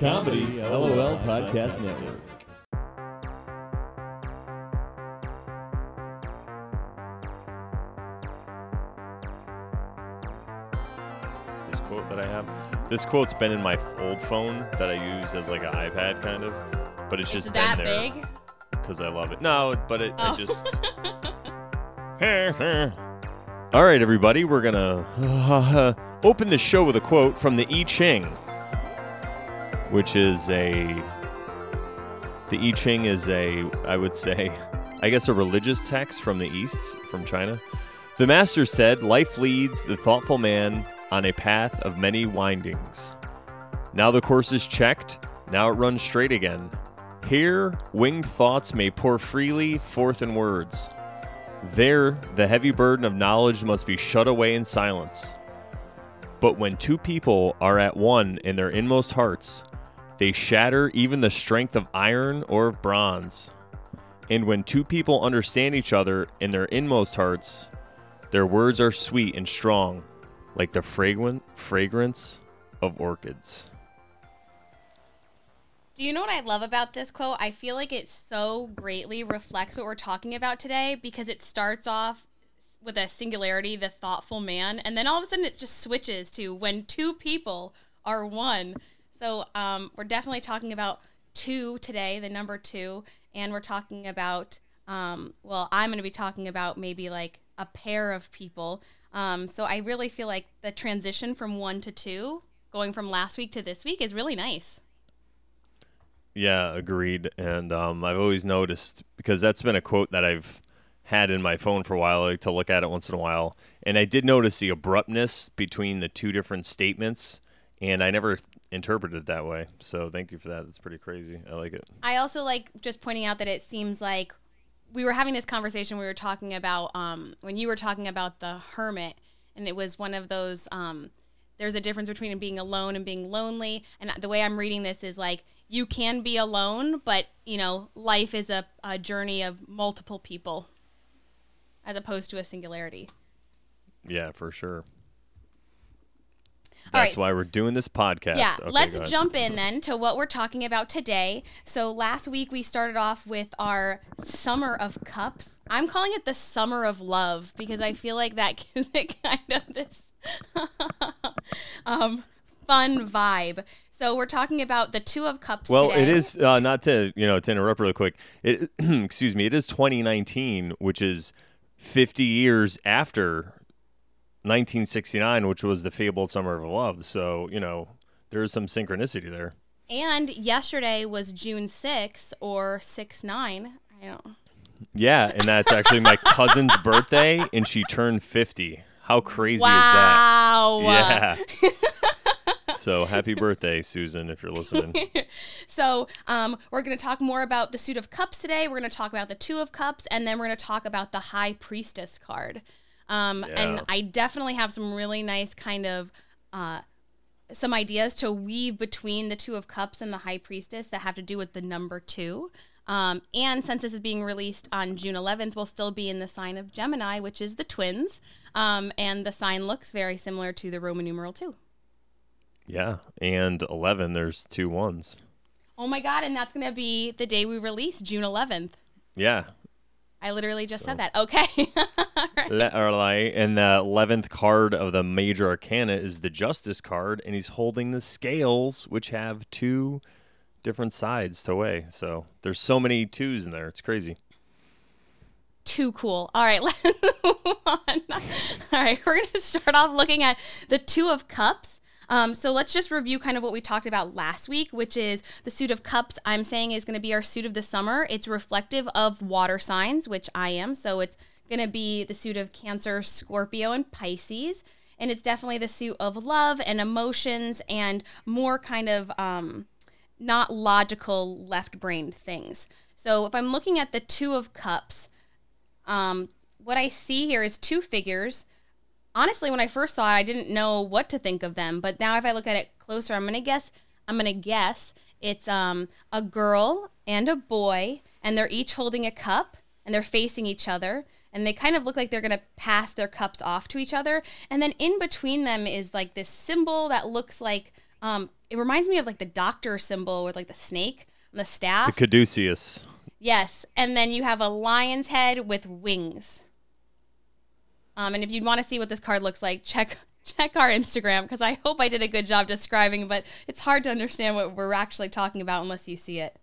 Comedy LOL Podcast Network. this quote that I have. This quote's been in my old phone that I use as like an iPad kind of, but it's It's just that been there big. because I love it. No, but it, Oh. I just. All right, everybody, we're gonna open the show with a quote from the I Ching, which is a. The I Ching is a, I would say, I guess a religious text from the East, from China. The master said, Life leads the thoughtful man on a path of many windings. Now the course is checked, now it runs straight again. Here, winged thoughts may pour freely forth in words. There, the heavy burden of knowledge must be shut away in silence. But when two people are at one in their inmost hearts, they shatter even the strength of iron or of bronze. And when two people understand each other in their inmost hearts, their words are sweet and strong, like the fragrant fragrance of orchids. Do you know what I love about this quote? I feel like it so greatly reflects what we're talking about today because it starts off with a singularity, the thoughtful man, and then all of a sudden it just switches to when two people are one. So um, we're definitely talking about two today, the number two, and we're talking about, um, well, I'm going to be talking about maybe like a pair of people. Um, so I really feel like the transition from one to two, going from last week to this week, is really nice. Yeah, agreed. And um, I've always noticed because that's been a quote that I've had in my phone for a while, like to look at it once in a while. And I did notice the abruptness between the two different statements, and I never interpreted that way. So thank you for that. That's pretty crazy. I like it. I also like just pointing out that it seems like we were having this conversation. We were talking about um, when you were talking about the hermit, and it was one of those. Um, there's a difference between being alone and being lonely, and the way I'm reading this is like you can be alone, but you know life is a, a journey of multiple people, as opposed to a singularity. Yeah, for sure. That's right, why we're doing this podcast. Yeah, Okay, let's jump in then to what we're talking about today. So last week we started off with our Summer of Cups. I'm calling it the Summer of Love because I feel like that gives it kind of this um, fun vibe. So we're talking about the Two of Cups. Well, today. it is uh, not to you know to interrupt really quick. It excuse me. It is 2019, which is 50 years after 1969, which was the fabled Summer of Love. So you know there is some synchronicity there. And yesterday was June 6th or 6 9. I don't. Yeah, and that's actually my cousin's birthday, and she turned 50. How crazy Wow. is that? Wow. Yeah. so happy birthday, Susan, if you're listening. So, um, we're going to talk more about the suit of cups today. We're going to talk about the two of cups, and then we're going to talk about the high priestess card. Um, And I definitely have some really nice kind of uh, some ideas to weave between the two of cups and the high priestess that have to do with the number two. Um, and since this is being released on June 11th, we'll still be in the sign of Gemini, which is the twins. Um, and the sign looks very similar to the Roman numeral two. Yeah, and 11. There's two ones. Oh my God. And that's going to be the day we release, June 11th. Yeah, I literally just said that. Okay. Le- or and the eleventh card of the major arcana is the Justice card, and he's holding the scales, which have two different sides to weigh. So there's so many twos in there. It's crazy. Too cool. All right, let's move on. All right, we're to start off looking at the Two of Cups. Um, so let's just review kind of what we talked about last week, which is the suit of cups. I'm saying is going to be our suit of the summer. It's reflective of water signs, which I am. So it's going to be the suit of Cancer, Scorpio, and Pisces. And it's definitely the suit of love and emotions and more kind of um, not logical left brained things. So if I'm looking at the Two of Cups, um, what I see here is two figures. Honestly, when I first saw it, I didn't know what to think of them. But now, if I look at it closer, I'm gonna guess. I'm gonna guess it's um, a girl and a boy, and they're each holding a cup, and they're facing each other, and they kind of look like they're gonna pass their cups off to each other. And then in between them is like this symbol that looks like Um, it reminds me of like the doctor symbol with like the snake on the staff. The caduceus. Yes, and then you have a lion's head with wings. Um, and if you want to see what this card looks like, check check our Instagram because I hope I did a good job describing, but it's hard to understand what we're actually talking about unless you see it.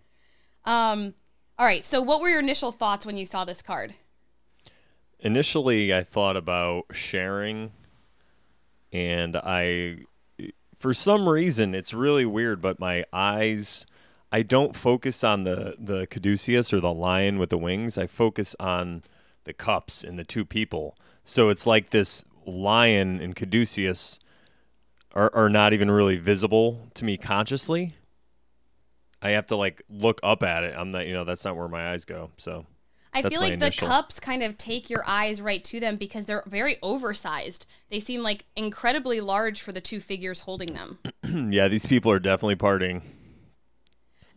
Um, all right, so what were your initial thoughts when you saw this card? Initially, I thought about sharing, and I, for some reason, it's really weird, but my eyes, I don't focus on the the caduceus or the lion with the wings. I focus on the cups and the two people. So it's like this lion and caduceus are, are not even really visible to me consciously. I have to like look up at it. I'm not, you know, that's not where my eyes go. So I feel like the cups kind of take your eyes right to them because they're very oversized. They seem like incredibly large for the two figures holding them. yeah, these people are definitely partying.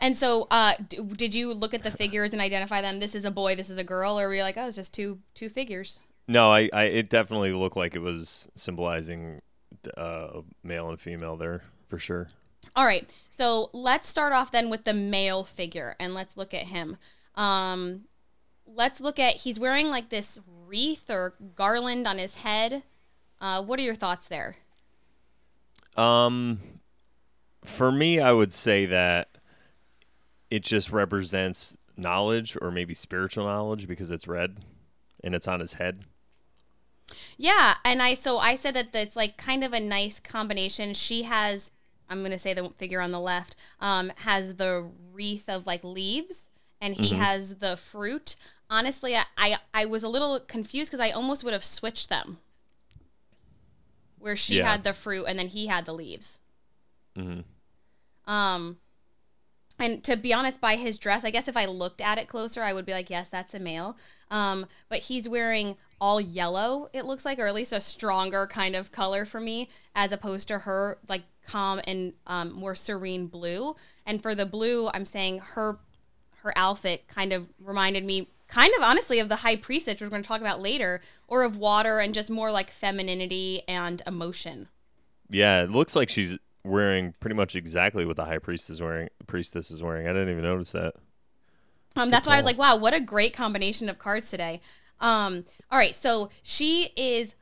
And so, uh, d- did you look at the figures and identify them? This is a boy. This is a girl, or were you like, oh, it's just two two figures? No, I, I it definitely looked like it was symbolizing uh, male and female there for sure. All right. So let's start off then with the male figure, and let's look at him. Um, let's look at he's wearing like this wreath or garland on his head. Uh, what are your thoughts there? Um, for me, I would say that it just represents knowledge or maybe spiritual knowledge because it's red and it's on his head. Yeah, and I so I said that it's like kind of a nice combination. She has I'm gonna say the figure on the left um, has the wreath of like leaves, and he has the fruit. Honestly, I I, I was a little confused because I almost would have switched them, where she Yeah. had the fruit and then he had the leaves. Mhm. Um, and to be honest, by his dress, I guess if I looked at it closer, I would be like, yes, that's a male. Um, but he's wearing all yellow, it looks like, or at least a stronger kind of color for me, as opposed to her like calm and um, more serene blue. And for the blue, I'm saying her her outfit kind of reminded me kind of honestly of the high priestess which we're going to talk about later or of water and just more like femininity and emotion Yeah, it looks like she's wearing pretty much exactly what the high priest is wearing. Priestess is wearing. I didn't even notice that. Um, that's why I was like, wow, what a great combination of cards today. Um, all right, so she is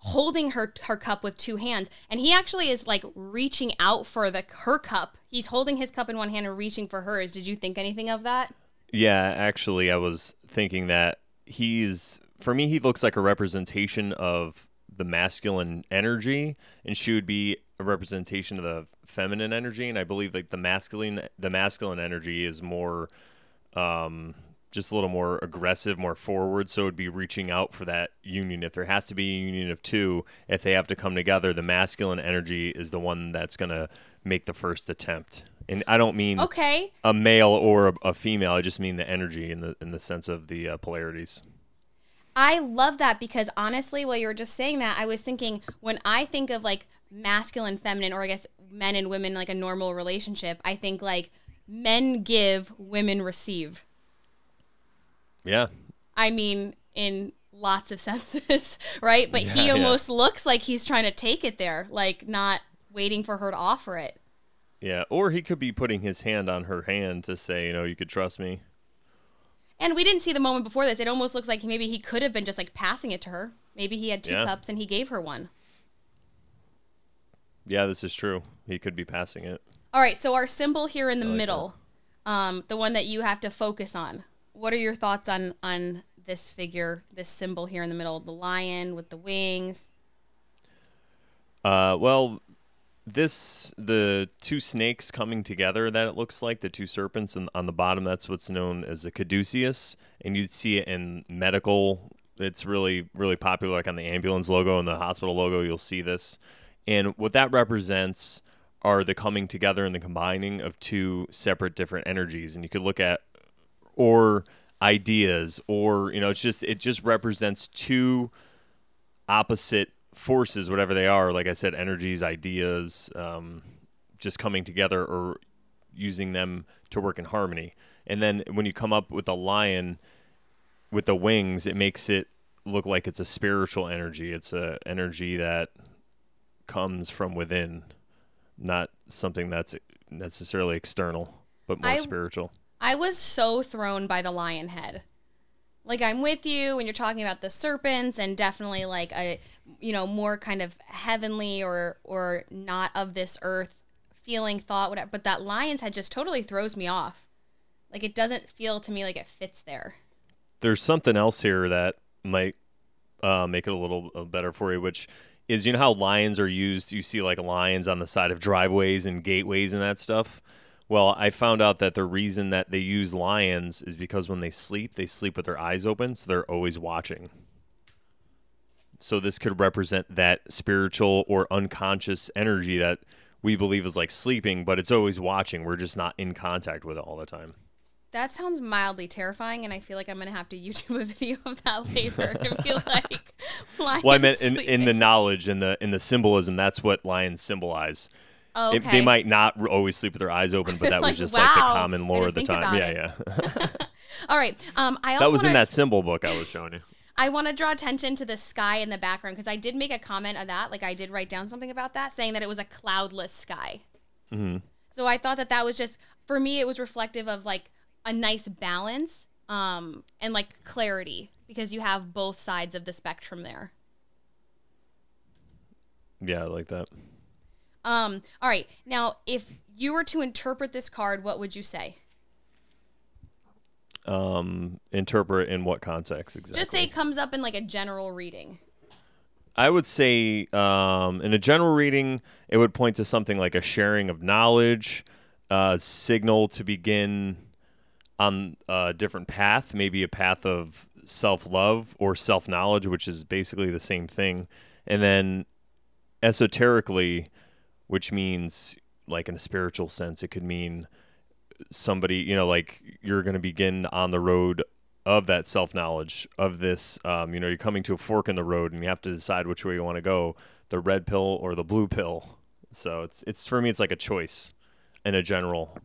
holding her her cup with two hands, and he actually is like reaching out for the her cup. He's holding his cup in one hand and reaching for hers. Did you think anything of that? Yeah, actually, I was thinking that he's for me. He looks like a representation of the masculine energy, and she would be a representation of the feminine energy. And I believe like the masculine, the masculine energy is more, um, just a little more aggressive, more forward. So it'd be reaching out for that union. If there has to be a union of two, if they have to come together, the masculine energy is the one that's gonna make the first attempt. And I don't mean Okay, a male or a, a female. I just mean the energy in the in the sense of the uh, polarities. I love that because honestly, while you were just saying that, I was thinking when I think of like masculine, feminine, or I guess men and women like a normal relationship, I think like men give, women receive. Yeah, I mean, in lots of senses, right? But Yeah, he yeah. almost looks like he's trying to take it there, like not waiting for her to offer it. yeah. Or he could be putting his hand on her hand to say, you know, you could trust me. And we didn't see the moment before this. It almost looks like maybe he could have been just like passing it to her. Maybe he had two Yeah. cups and he gave her one. Yeah, this is true. He could be passing it. All right, so our symbol here in the like middle, um, the one that you have to focus on. What are your thoughts on on this figure, this symbol here in the middle, of the lion with the wings? Uh, well, this the two snakes coming together that it looks like the two serpents and on the bottom. That's what's known as a caduceus, and you'd see it in medical. It's really really popular, like on the ambulance logo and the hospital logo. You'll see this, and what that represents are the coming together and the combining of two separate different energies. And you could look at or ideas or you know it's just it just represents two opposite forces whatever they are. Like i said energies ideas um, just coming together or using them to work in harmony. And then when you come up with a lion with the wings it makes it look like it's a spiritual energy. It's a energy that comes from within not something that's necessarily external, but more I- spiritual. I was so thrown by the lion head. Like I'm with you when you're talking about the serpents and definitely like a you know more kind of heavenly or or not of this earth feeling thought whatever but that lion's head just totally throws me off. Like it doesn't feel to me like it fits there. There's something else here that might uh, make it a little uh, better for you, which is you know how lions are used. You see like lions on the side of driveways and gateways and that stuff. Well, I found out that the reason that they use lions is because when they sleep, they sleep with their eyes open, so they're always watching. So this could represent that spiritual or unconscious energy that we believe is like sleeping, but it's always watching. We're just not in contact with it all the time. That sounds mildly terrifying, and I feel like I'm gonna have to YouTube a video of that later. I feel like lions Well, I meant in, in the knowledge and the in the symbolism. That's what lions symbolize. Oh, It- they might not always sleep with their eyes open, but that was Like, just like the common lore of the time. Yeah, it. yeah. All right. Um, I also that was in wanna- that symbol book I was showing you. I want to draw attention to the sky in the background because I did make a comment of that. Like I did write down something about that, saying that it was a cloudless sky. Mm-hmm. So I thought that that was just for me. It was reflective of like a nice balance um, and like clarity because you have both sides of the spectrum there. Yeah, I like that. Um, all right. Now, if you were to interpret this card, what would you say? Um, interpret in what context exactly? Just say it comes up in like a general reading. I would say, um, in a general reading, it would point to something like a sharing of knowledge, uh, signal to begin on a different path, maybe a path of self love or self knowledge, which is basically the same thing. And then esoterically, which means like in a spiritual sense, it could mean somebody, you know, like you're going to begin on the road of that self knowledge of this. Um, you know, you're coming to a fork in the road, and you have to decide which way you want to go: the red pill or the blue pill. So it's it's for me, it's like a choice in a general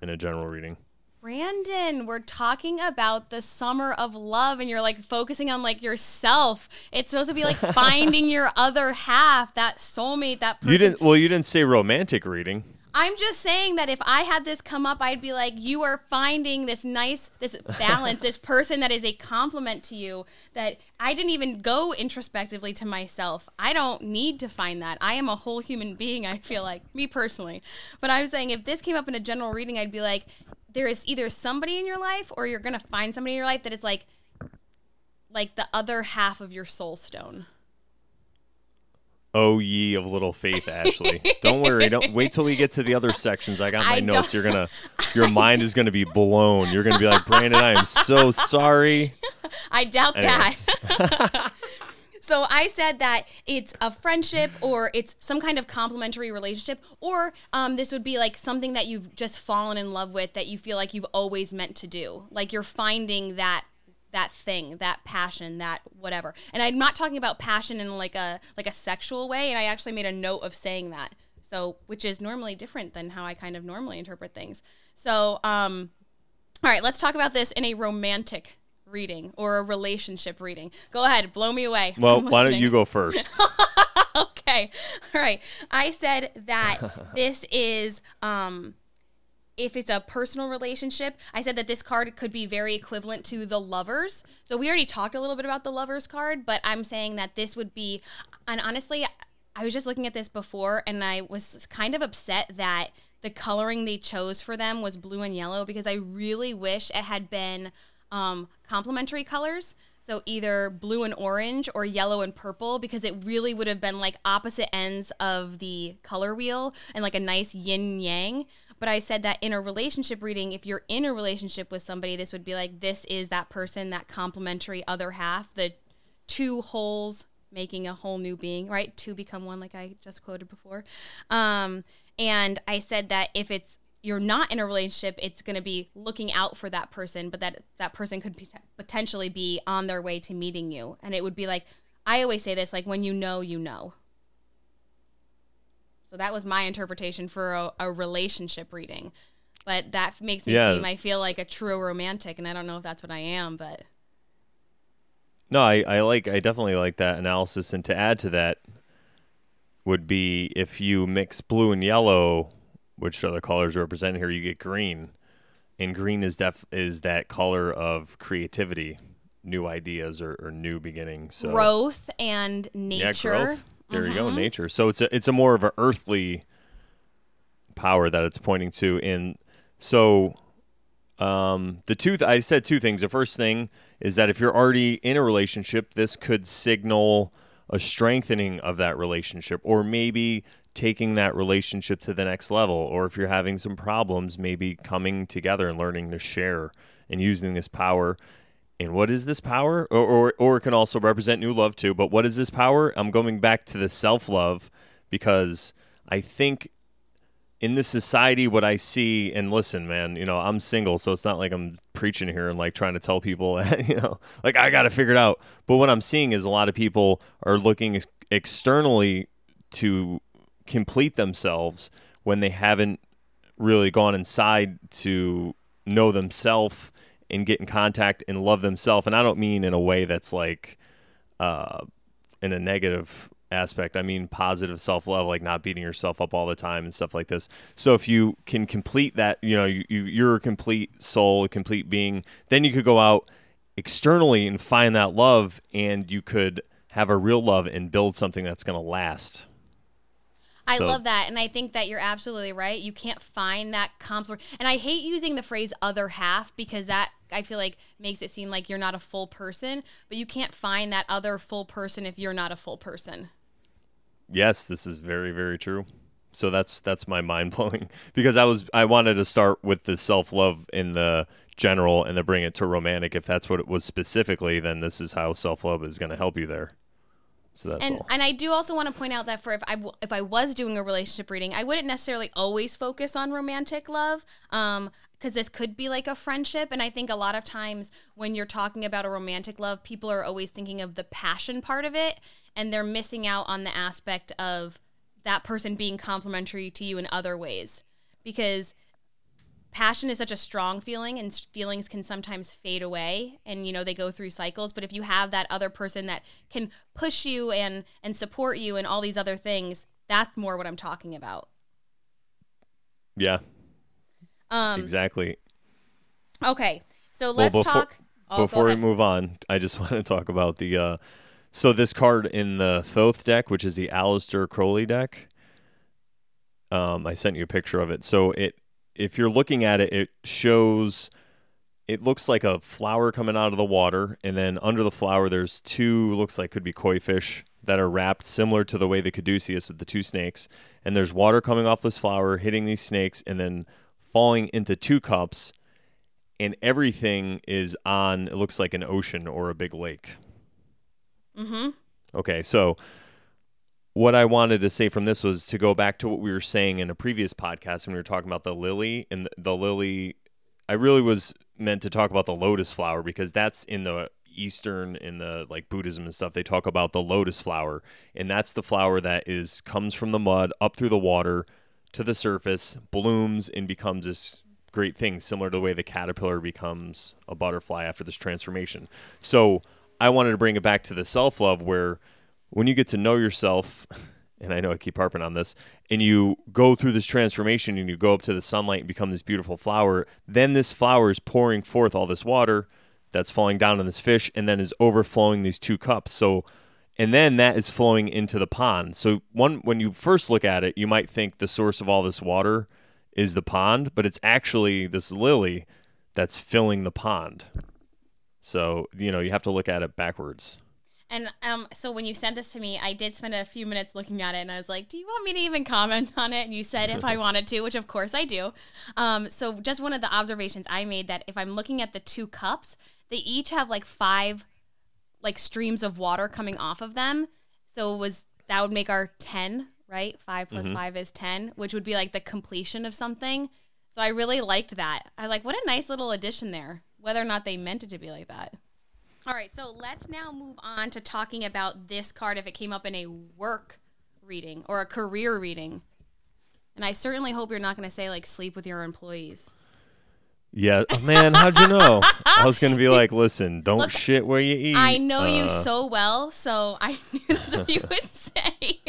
in a general reading. Brandon, we're talking about the summer of love and you're like focusing on like yourself. It's supposed to be like finding your other half, that soulmate, that person. You didn't. Well, you didn't say romantic reading. I'm just saying that if I had this come up, I'd be like, you are finding this nice, this balance, this person that is a complement to you that I didn't even go introspectively to myself. I don't need to find that. I am a whole human being, I feel like, me personally. But I'm saying if this came up in a general reading, I'd be like, there is either somebody in your life or you're going to find somebody in your life that is like, like the other half of your soul stone. Oh ye of little faith, Ashley. don't worry. Don't wait till we get to the other sections. I got my I notes. You're gonna, your mind is gonna be blown. You're gonna be like, Brandon, I am so sorry. I doubt Anyway. that. so I said that it's a friendship or it's some kind of complementary relationship, or um, this would be like something that you've just fallen in love with that you feel like you've always meant to do. Like you're finding that that thing, that passion, that whatever. And I'm not talking about passion in like a like a sexual way. And I actually made a note of saying that. So which is normally different than how I kind of normally interpret things. So um, all right, let's talk about this in a romantic reading or a relationship reading. Go ahead, blow me away. Well, why don't you go first? okay. All right. I said that this is um if it's a personal relationship, I said that this card could be very equivalent to the lovers. So we already talked a little bit about the lovers card, but I'm saying that this would be and honestly, I was just looking at this before and I was kind of upset that the coloring they chose for them was blue and yellow because I really wish it had been um, complementary colors. So either blue and orange or yellow and purple because it really would have been like opposite ends of the color wheel and like a nice yin yang. But I said that in a relationship reading, if you're in a relationship with somebody, this would be like this is that person, that complementary other half, the two wholes making a whole new being, right? Two become one, like I just quoted before. Um, and I said that if it's you're not in a relationship, it's going to be looking out for that person, but that that person could potentially be on their way to meeting you, and it would be like I always say this, like when you know, you know. So that was my interpretation for a, a relationship reading, but that makes me Yeah. seem I feel like a true romantic, and I don't know if that's what I am, but No, I, I like I definitely like that analysis and to add to that would be if you mix blue and yellow which are the colors represented here, you get green, and green is def is that color of creativity, new ideas or, or new beginnings. So Growth and nature. yeah, growth. There you go, nature. So it's a it's a more of an earthly power that it's pointing to. And so um, the two th- I said two things. The first thing is that if you're already in a relationship, this could signal a strengthening of that relationship, or maybe taking that relationship to the next level. Or if you're having some problems, maybe coming together and learning to share and using this power. And what is this power? Or, or, or it can also represent new love too. But what is this power? I'm going back to the self love because I think in this society, what I see, and listen, man, you know, I'm single, so it's not like I'm preaching here and like trying to tell people, that you know, like I got to figure it out. But what I'm seeing is a lot of people are looking ex- externally to complete themselves when they haven't really gone inside to know themselves and get in contact and love themselves. And I don't mean in a way that's like uh, in a negative aspect. I mean positive self love, like not beating yourself up all the time and stuff like this. So if you can complete that, you know, you, you you're a complete soul, a complete being, then you could go out externally and find that love, and you could have a real love and build something that's going to last. I So- love that. And I think that you're absolutely right. You can't find that complement. And I hate using the phrase other half because that I feel like makes it seem like you're not a full person, but you can't find that other full person if you're not a full person. Yes, this is very very true. So that's that's my mind blowing because I was I wanted to start with the self love in the general and then bring it to romantic. If that's what it was specifically, then this is how self love is going to help you there. So that's and all. and I do also want to point out that for if I w- if I was doing a relationship reading, I wouldn't necessarily always focus on romantic love, um, because this could be like a friendship. And I think a lot of times when you're talking about a romantic love, people are always thinking of the passion part of it, and they're missing out on the aspect of that person being complementary to you in other ways, because passion is such a strong feeling and feelings can sometimes fade away and you know they go through cycles but if you have that other person that can push you and and support you and all these other things that's more what i'm talking about yeah, um exactly. okay so let's before, talk oh, before we move on, I just want to talk about the. Uh, so this card in the Thoth deck, which is the Aleister Crowley deck, um, I sent you a picture of it. So it, if you're looking at it, it shows. It looks like a flower coming out of the water, and then under the flower, there's two. Looks like could be koi fish that are wrapped similar to the way the caduceus with the two snakes. And there's water coming off this flower, hitting these snakes, and then falling into two cups and everything is on it looks like an ocean or a big lake. mm-hmm Okay, so what I wanted to say from this was to go back to what we were saying in a previous podcast when we were talking about the lily and the, the lily I really was meant to talk about the lotus flower because that's in the eastern in the like buddhism and stuff they talk about the lotus flower. And that's the flower that is comes from the mud up through the water to the surface blooms and becomes this great thing similar to the way the caterpillar becomes a butterfly after this transformation. So i wanted to bring it back to the self-love where when you get to know yourself and i know i keep harping on this and you go through this transformation and you go up to the sunlight and become this beautiful flower then this flower is pouring forth all this water that's falling down on this fish and then is overflowing these two cups. So and then that is flowing into the pond. So one when you first look at it you might think the source of all this water is the pond but it's actually this lily that's filling the pond. So you know you have to look at it backwards and um so when you sent this to me i did spend a few minutes looking at it and i was like do you want me to even comment on it? And you said if i wanted to which of course i do. Um so just one of the observations i made that if i'm looking at the two cups they each have like five like streams of water coming off of them. So it was that would make our 10 right? 5 plus 5 is 10 which would be like the completion of something. So i really liked that. I like what a nice little addition there whether or not they meant it to be like that all right, so let's now move on to talking about this card if it came up in a work reading or a career reading. And I certainly hope you're not going to say like sleep with your employees. Yeah, oh, man, how'd you know? I was gonna be like, listen, don't Look, shit where you eat. I know you Uh, so well, so I knew that's what you would say.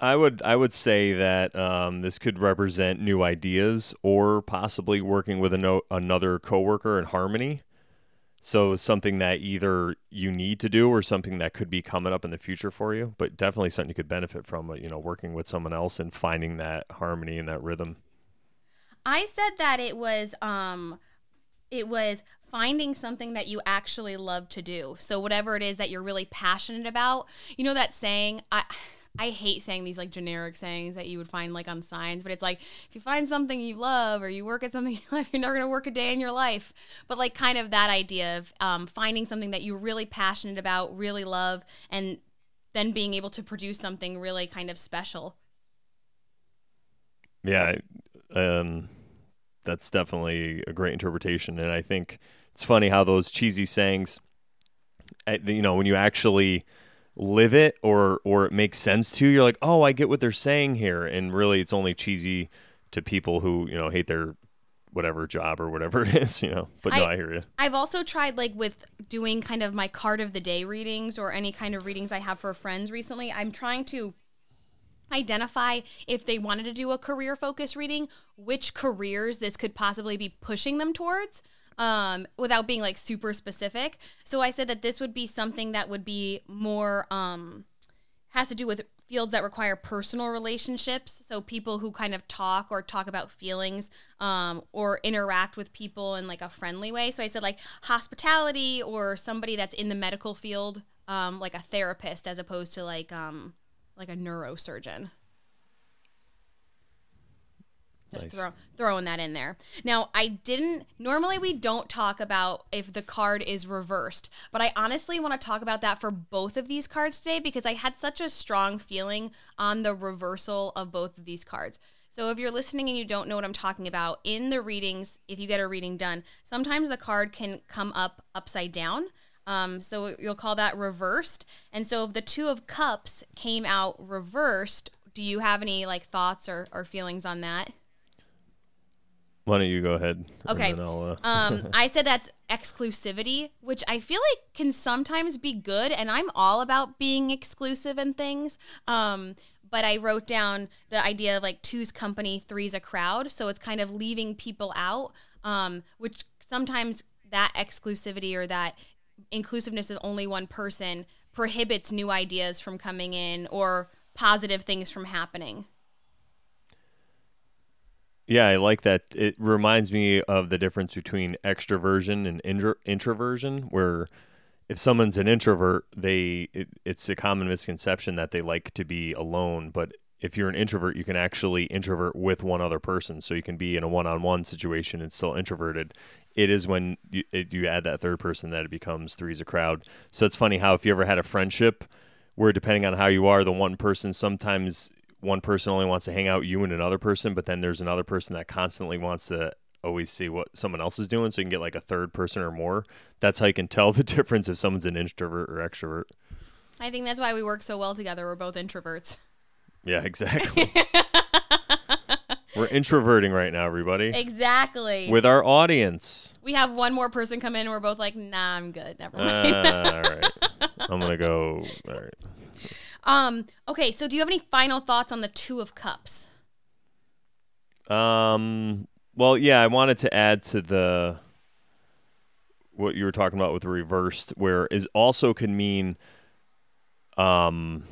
I would I would say that um, this could represent new ideas or possibly working with no, another coworker in harmony. So something that either you need to do or something that could be coming up in the future for you, but definitely something you could benefit from. You know, working with someone else and finding that harmony and that rhythm. I said that it was um it was finding something that you actually love to do. So whatever it is that you're really passionate about. You know that saying I I hate saying these like generic sayings that you would find like on signs, but it's like if you find something you love or you work at something you love, you're never gonna work a day in your life. But like kind of that idea of um, finding something that you're really passionate about, really love, and then being able to produce something really kind of special. Yeah, um, that's definitely a great interpretation, and I think it's funny how those cheesy sayings, you know, when you actually live it or or it makes sense to you, you're like, oh, I get what they're saying here, and really, it's only cheesy to people who you know hate their whatever job or whatever it is, you know. But no, I, I, hear you. I've also tried like with doing kind of my card of the day readings or any kind of readings I have for friends recently. I'm trying to identify if they wanted to do a career focus reading, which careers this could possibly be pushing them towards um, without being like super specific. So I said that this would be something that would be more um, has to do with fields that require personal relationships. So people who kind of talk or talk about feelings um, or interact with people in like a friendly way. So I said like hospitality or somebody that's in the medical field, um, like a therapist, as opposed to like um, like a neurosurgeon. Just nice. throw, throwing that in there. Now, I didn't. Normally, we don't talk about if the card is reversed, but I honestly want to talk about that for both of these cards today because I had such a strong feeling on the reversal of both of these cards. So, if you're listening and you don't know what I'm talking about, in the readings, if you get a reading done, sometimes the card can come up upside down. Um, so, you'll call that reversed. And so, if the Two of Cups came out reversed, do you have any like thoughts or, or feelings on that? Why don't you go ahead? Okay. Uh... um, I said that's exclusivity, which I feel like can sometimes be good, and I'm all about being exclusive and things. Um, but I wrote down the idea of like two's company, three's a crowd. So it's kind of leaving people out, um, which sometimes that exclusivity or that inclusiveness of only one person prohibits new ideas from coming in or positive things from happening. Yeah, I like that. It reminds me of the difference between extroversion and intro- introversion, where if someone's an introvert, they it, it's a common misconception that they like to be alone. But if you're an introvert, you can actually introvert with one other person, so you can be in a one-on-one situation and still introverted. It is when you, it, you add that third person that it becomes three's a crowd. So it's funny how if you ever had a friendship where depending on how you are, the one person sometimes one person only wants to hang out you and another person, but then there's another person that constantly wants to always see what someone else is doing, so you can get like a third person or more. That's how you can tell the difference if someone's an introvert or extrovert. I think that's why we work so well together. We're both introverts. Yeah, exactly. We're introverting right now, everybody. Exactly. With our audience. We have one more person come in and we're both like, nah, I'm good. Never mind. Uh, all right. I'm going to go. All right. Um, okay, so do you have any final thoughts on the Two of Cups? Um, well, yeah, I wanted to add to the what you were talking about with the reversed, where is also can mean um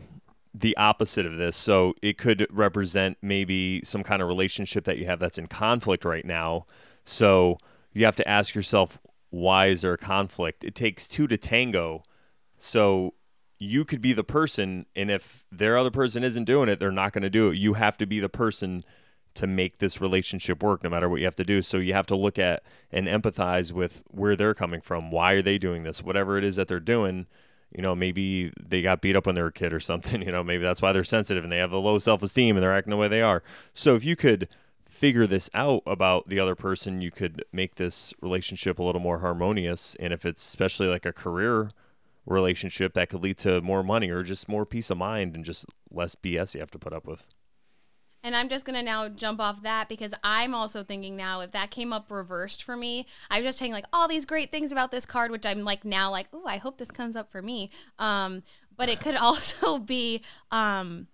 the opposite of this. So it could represent maybe some kind of relationship that you have that's in conflict right now. So you have to ask yourself, why is there a conflict? It takes two to tango. So you could be the person and if their other person isn't doing it they're not going to do it. You have to be the person to make this relationship work no matter what you have to do. So you have to look at and empathize with where they're coming from. Why are they doing this? Whatever it is that they're doing you know maybe they got beat up when they were a kid or something you know maybe that's why they're sensitive and they have a low self-esteem and they're acting the way they are. So if you could figure this out about the other person you could make this relationship a little more harmonious. And if it's especially like a career relationship that could lead to more money or just more peace of mind and just less BS you have to put up with. And I'm just gonna now jump off that because I'm also thinking now if that came up reversed for me, I was just saying like all these great things about this card, which I'm like now like, oh, I hope this comes up for me. Um, but it could also be um,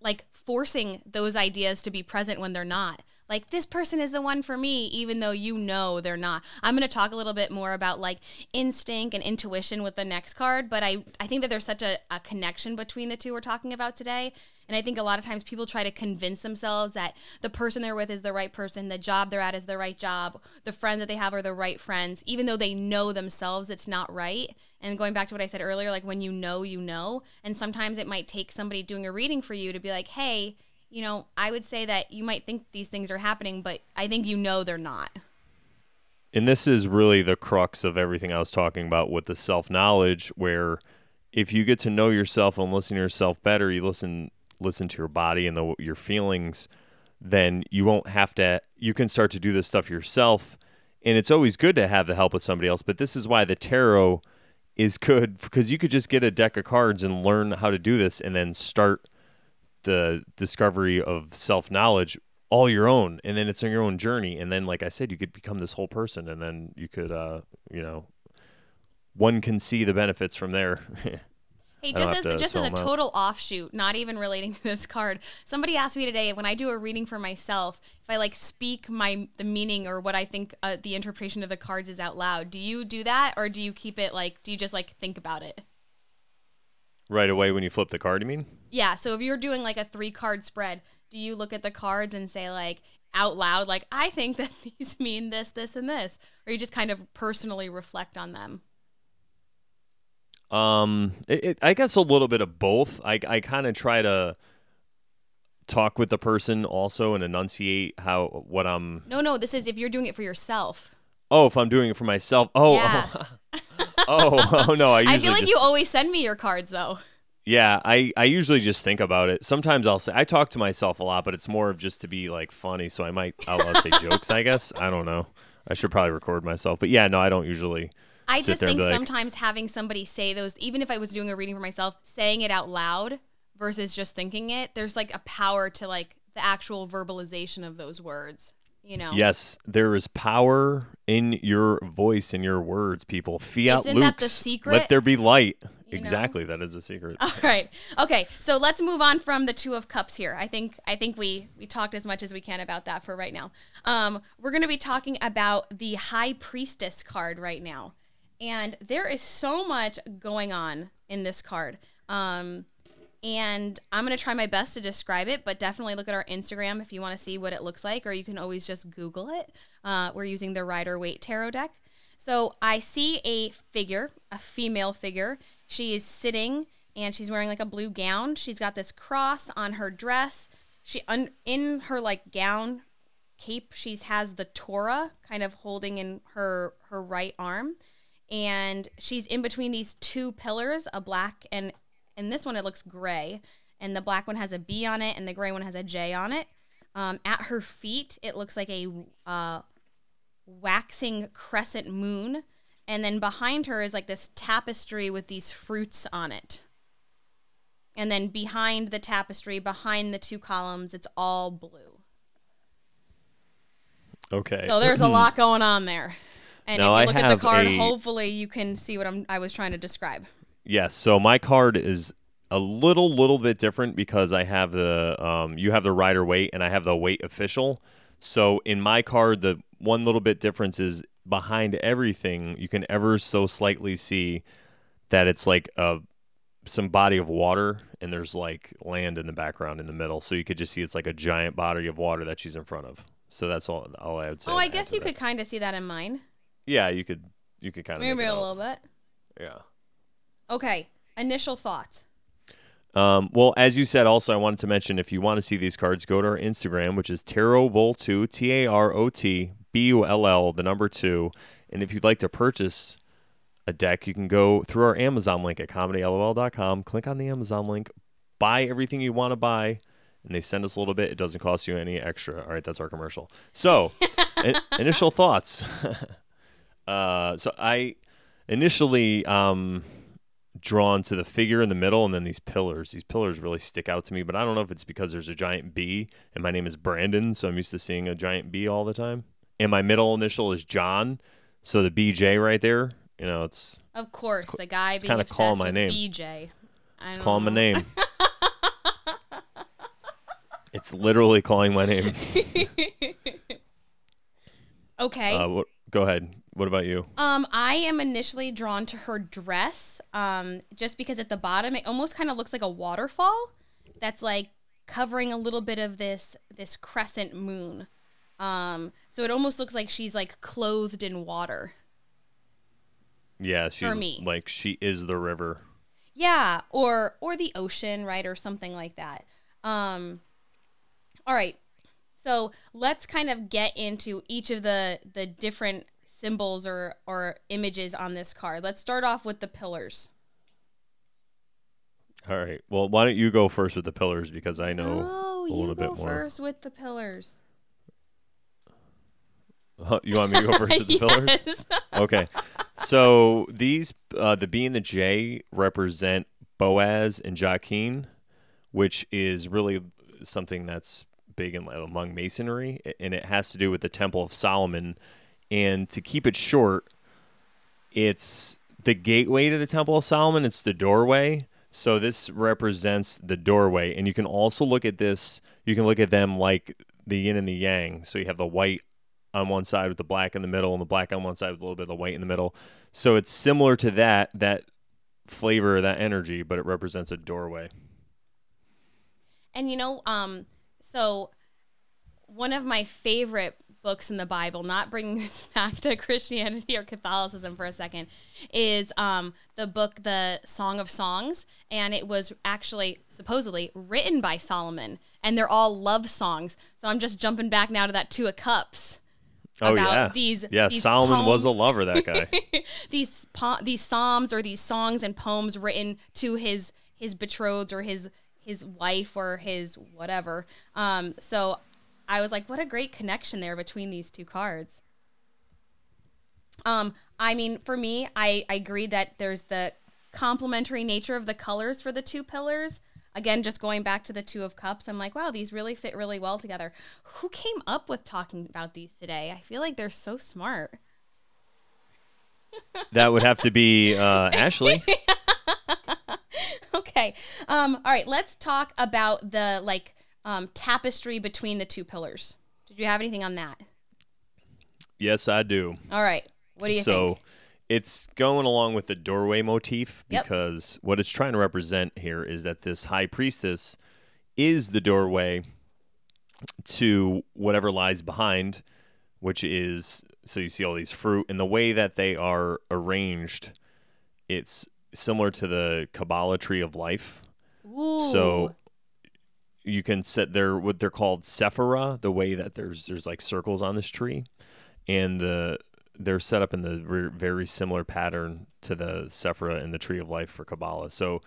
like forcing those ideas to be present when they're not. Like this person is the one for me, even though you know they're not. I'm going to talk a little bit more about like instinct and intuition with the next card, but I, I think that there's such a, a connection between the two we're talking about today. And I think a lot of times people try to convince themselves that the person they're with is the right person, the job they're at is the right job, the friends that they have are the right friends, even though they know themselves it's not right. And going back to what I said earlier, like when you know, you know. And sometimes it might take somebody doing a reading for you to be like, hey, you know, I would say that you might think these things are happening, but I think you know they're not. And this is really the crux of everything I was talking about with the self knowledge, where if you get to know yourself and listen to yourself better, you listen listen to your body and the, your feelings, then you won't have to. You can start to do this stuff yourself, and it's always good to have the help of somebody else. But this is why the tarot is good because you could just get a deck of cards and learn how to do this, and then start the discovery of self knowledge all your own and then it's on your own journey and then like i said you could become this whole person and then you could uh you know one can see the benefits from there Hey, just as just as a them out. total offshoot, not even relating to this card. Somebody asked me today when I do a reading for myself, if I like speak my the meaning or what I think uh, the interpretation of the cards is out loud. Do you do that, or do you keep it like? Do you just like think about it? Right away when you flip the card you mean Yeah. So if you're doing like a three card spread, do you look at the cards and say like out loud, like I think that these mean this, this, and this, or you just kind of personally reflect on them? um it, it, i guess a little bit of both i, I kind of try to talk with the person also and enunciate how what i'm No, no. This is if you're doing it for yourself. Oh if i'm doing it for myself oh Yeah. oh, oh no i usually I feel like just, you always send me your cards though. Yeah, I, I usually just think about it. Sometimes I'll say I talk to myself a lot, but it's more of just to be like funny. So I might out loud say jokes. I guess I don't know. I should probably record myself, but yeah, no, I don't usually. I just think like- sometimes having somebody say those, even if I was doing a reading for myself, saying it out loud versus just thinking it, there's like a power to like the actual verbalization of those words. You know? Yes, there is power in your voice and your words, people. Fiat Isn't that the lux. secret? Let there be light. You know? exactly, that is a secret. All right. Okay. So let's move on from the two of cups here. I think I think we we talked as much as we can about that for right now. Um, we're going to be talking about the High Priestess card right now, and there is so much going on in this card. Um, and I'm going to try my best to describe it, but definitely look at our Instagram if you want to see what it looks like, or you can always just Google it. Uh, we're using the Rider Waite Tarot deck. So I see a figure, a female figure. She is sitting and she's wearing like a blue gown. She's got this cross on her dress. She un- in her like gown cape, she has the Torah kind of holding in her her right arm, and she's in between these two pillars, a black and in this one it looks gray, and the black one has a B on it, and the gray one has a J on it. Um, at her feet, it looks like a uh, waxing crescent moon, and then behind her is like this tapestry with these fruits on it. And then behind the tapestry, behind the two columns, it's all blue. Okay. So there's a lot going on there. And Now, if you look at the card, a- hopefully you can see what I'm I was trying to describe. Yes. So my card is a little, little bit different because I have the um, you have the Rider Waite and I have the Waite official. So in my card, the one little bit difference is behind everything, you can ever so slightly see that it's like a some body of water and there's like land in the background in the middle. So you could just see it's like a giant body of water that she's in front of. So that's all, all I would say. Oh, I guess you that. could kind of see that in mine. Yeah, you could. You could kind of Maybe a little bit. Yeah. Okay. Initial thoughts. Um, well, as you said, also I wanted to mention if you want to see these cards, go to our Instagram, which is Tarot Bull Two, T A R O T B U L L, the number two. And if you'd like to purchase a deck, you can go through our Amazon link at comedylol.com, click on the Amazon link, buy everything you want to buy, and they send us a little bit. It doesn't cost you any extra. All right, that's our commercial. So, in- initial thoughts. uh, so I initially um, drawn to the figure in the middle and then these pillars. These pillars really stick out to me, but I don't know if it's because there's a giant B and my name is Brandon, so I'm used to seeing a giant B all the time. And my middle initial is John, so the BJ right there, you know, it's Of course, the guy being kinda obsessed calling my name. BJ. I it's calling my name. It's literally calling my name. Okay. Uh, go ahead. What about you? Um, I am initially drawn to her dress, um, just because at the bottom it almost kind of looks like a waterfall that's like covering a little bit of this this crescent moon. Um, so it almost looks like she's like clothed in water. Yeah, she's me. like she is the river. Yeah, or or the ocean, right, or something like that. Um, all right, so let's kind of get into each of the the different symbols or or images on this card. Let's start off with the pillars. All right. Well, why don't you go first with the pillars because I know Oh, a you little bit more. first with the pillars. You want me to go first with the pillars? Okay. So these, uh, the B and the J represent Boaz and Joaquin, which is really something that's big in, among Masonry, and it has to do with the Temple of Solomon. And to keep it short, it's the gateway to the Temple of Solomon. It's the doorway. So this represents the doorway, and you can also look at this. You can look at them like the yin and the yang. So you have the white on one side with the black in the middle, and the black on one side with a little bit of the white in the middle. So it's similar to that that flavor, that energy, but it represents a doorway. And you know, um, so one of my favorite books in the Bible, not bringing this back to Christianity or Catholicism for a second, is um, the book The Song of Songs, and it was actually supposedly written by Solomon, and they're all love songs. So I'm just jumping back now to that Two of Cups. Oh about yeah, these- yeah. these Solomon was a lover. That guy. these po- these psalms or these songs and poems written to his his betrothed or his his wife or his whatever. Um, so I was like, what a great connection there between these two cards. Um, I mean, for me, I, I agree that there's the complementary nature of the colors for the two pillars. Again, just going back to the two of cups, I'm like, wow, these really fit really well together. Who came up with talking about these today? I feel like they're so smart. that would have to be uh, Ashley. okay. Um, all right, let's talk about the like um, tapestry between the two pillars. Did you have anything on that? yes, I do. All right. What do you so think? it's going along with the doorway motif Yep. because what it's trying to represent here is that this high priestess is the doorway to whatever lies behind, which is so you see all these fruit and the way that they are arranged, it's similar to the Kabbalah tree of life. Ooh. So you can set their what they're called sephira, the way that there's there's like circles on this tree, and the they're set up in the ver- very similar pattern to the sephira in the tree of life for Kabbalah. So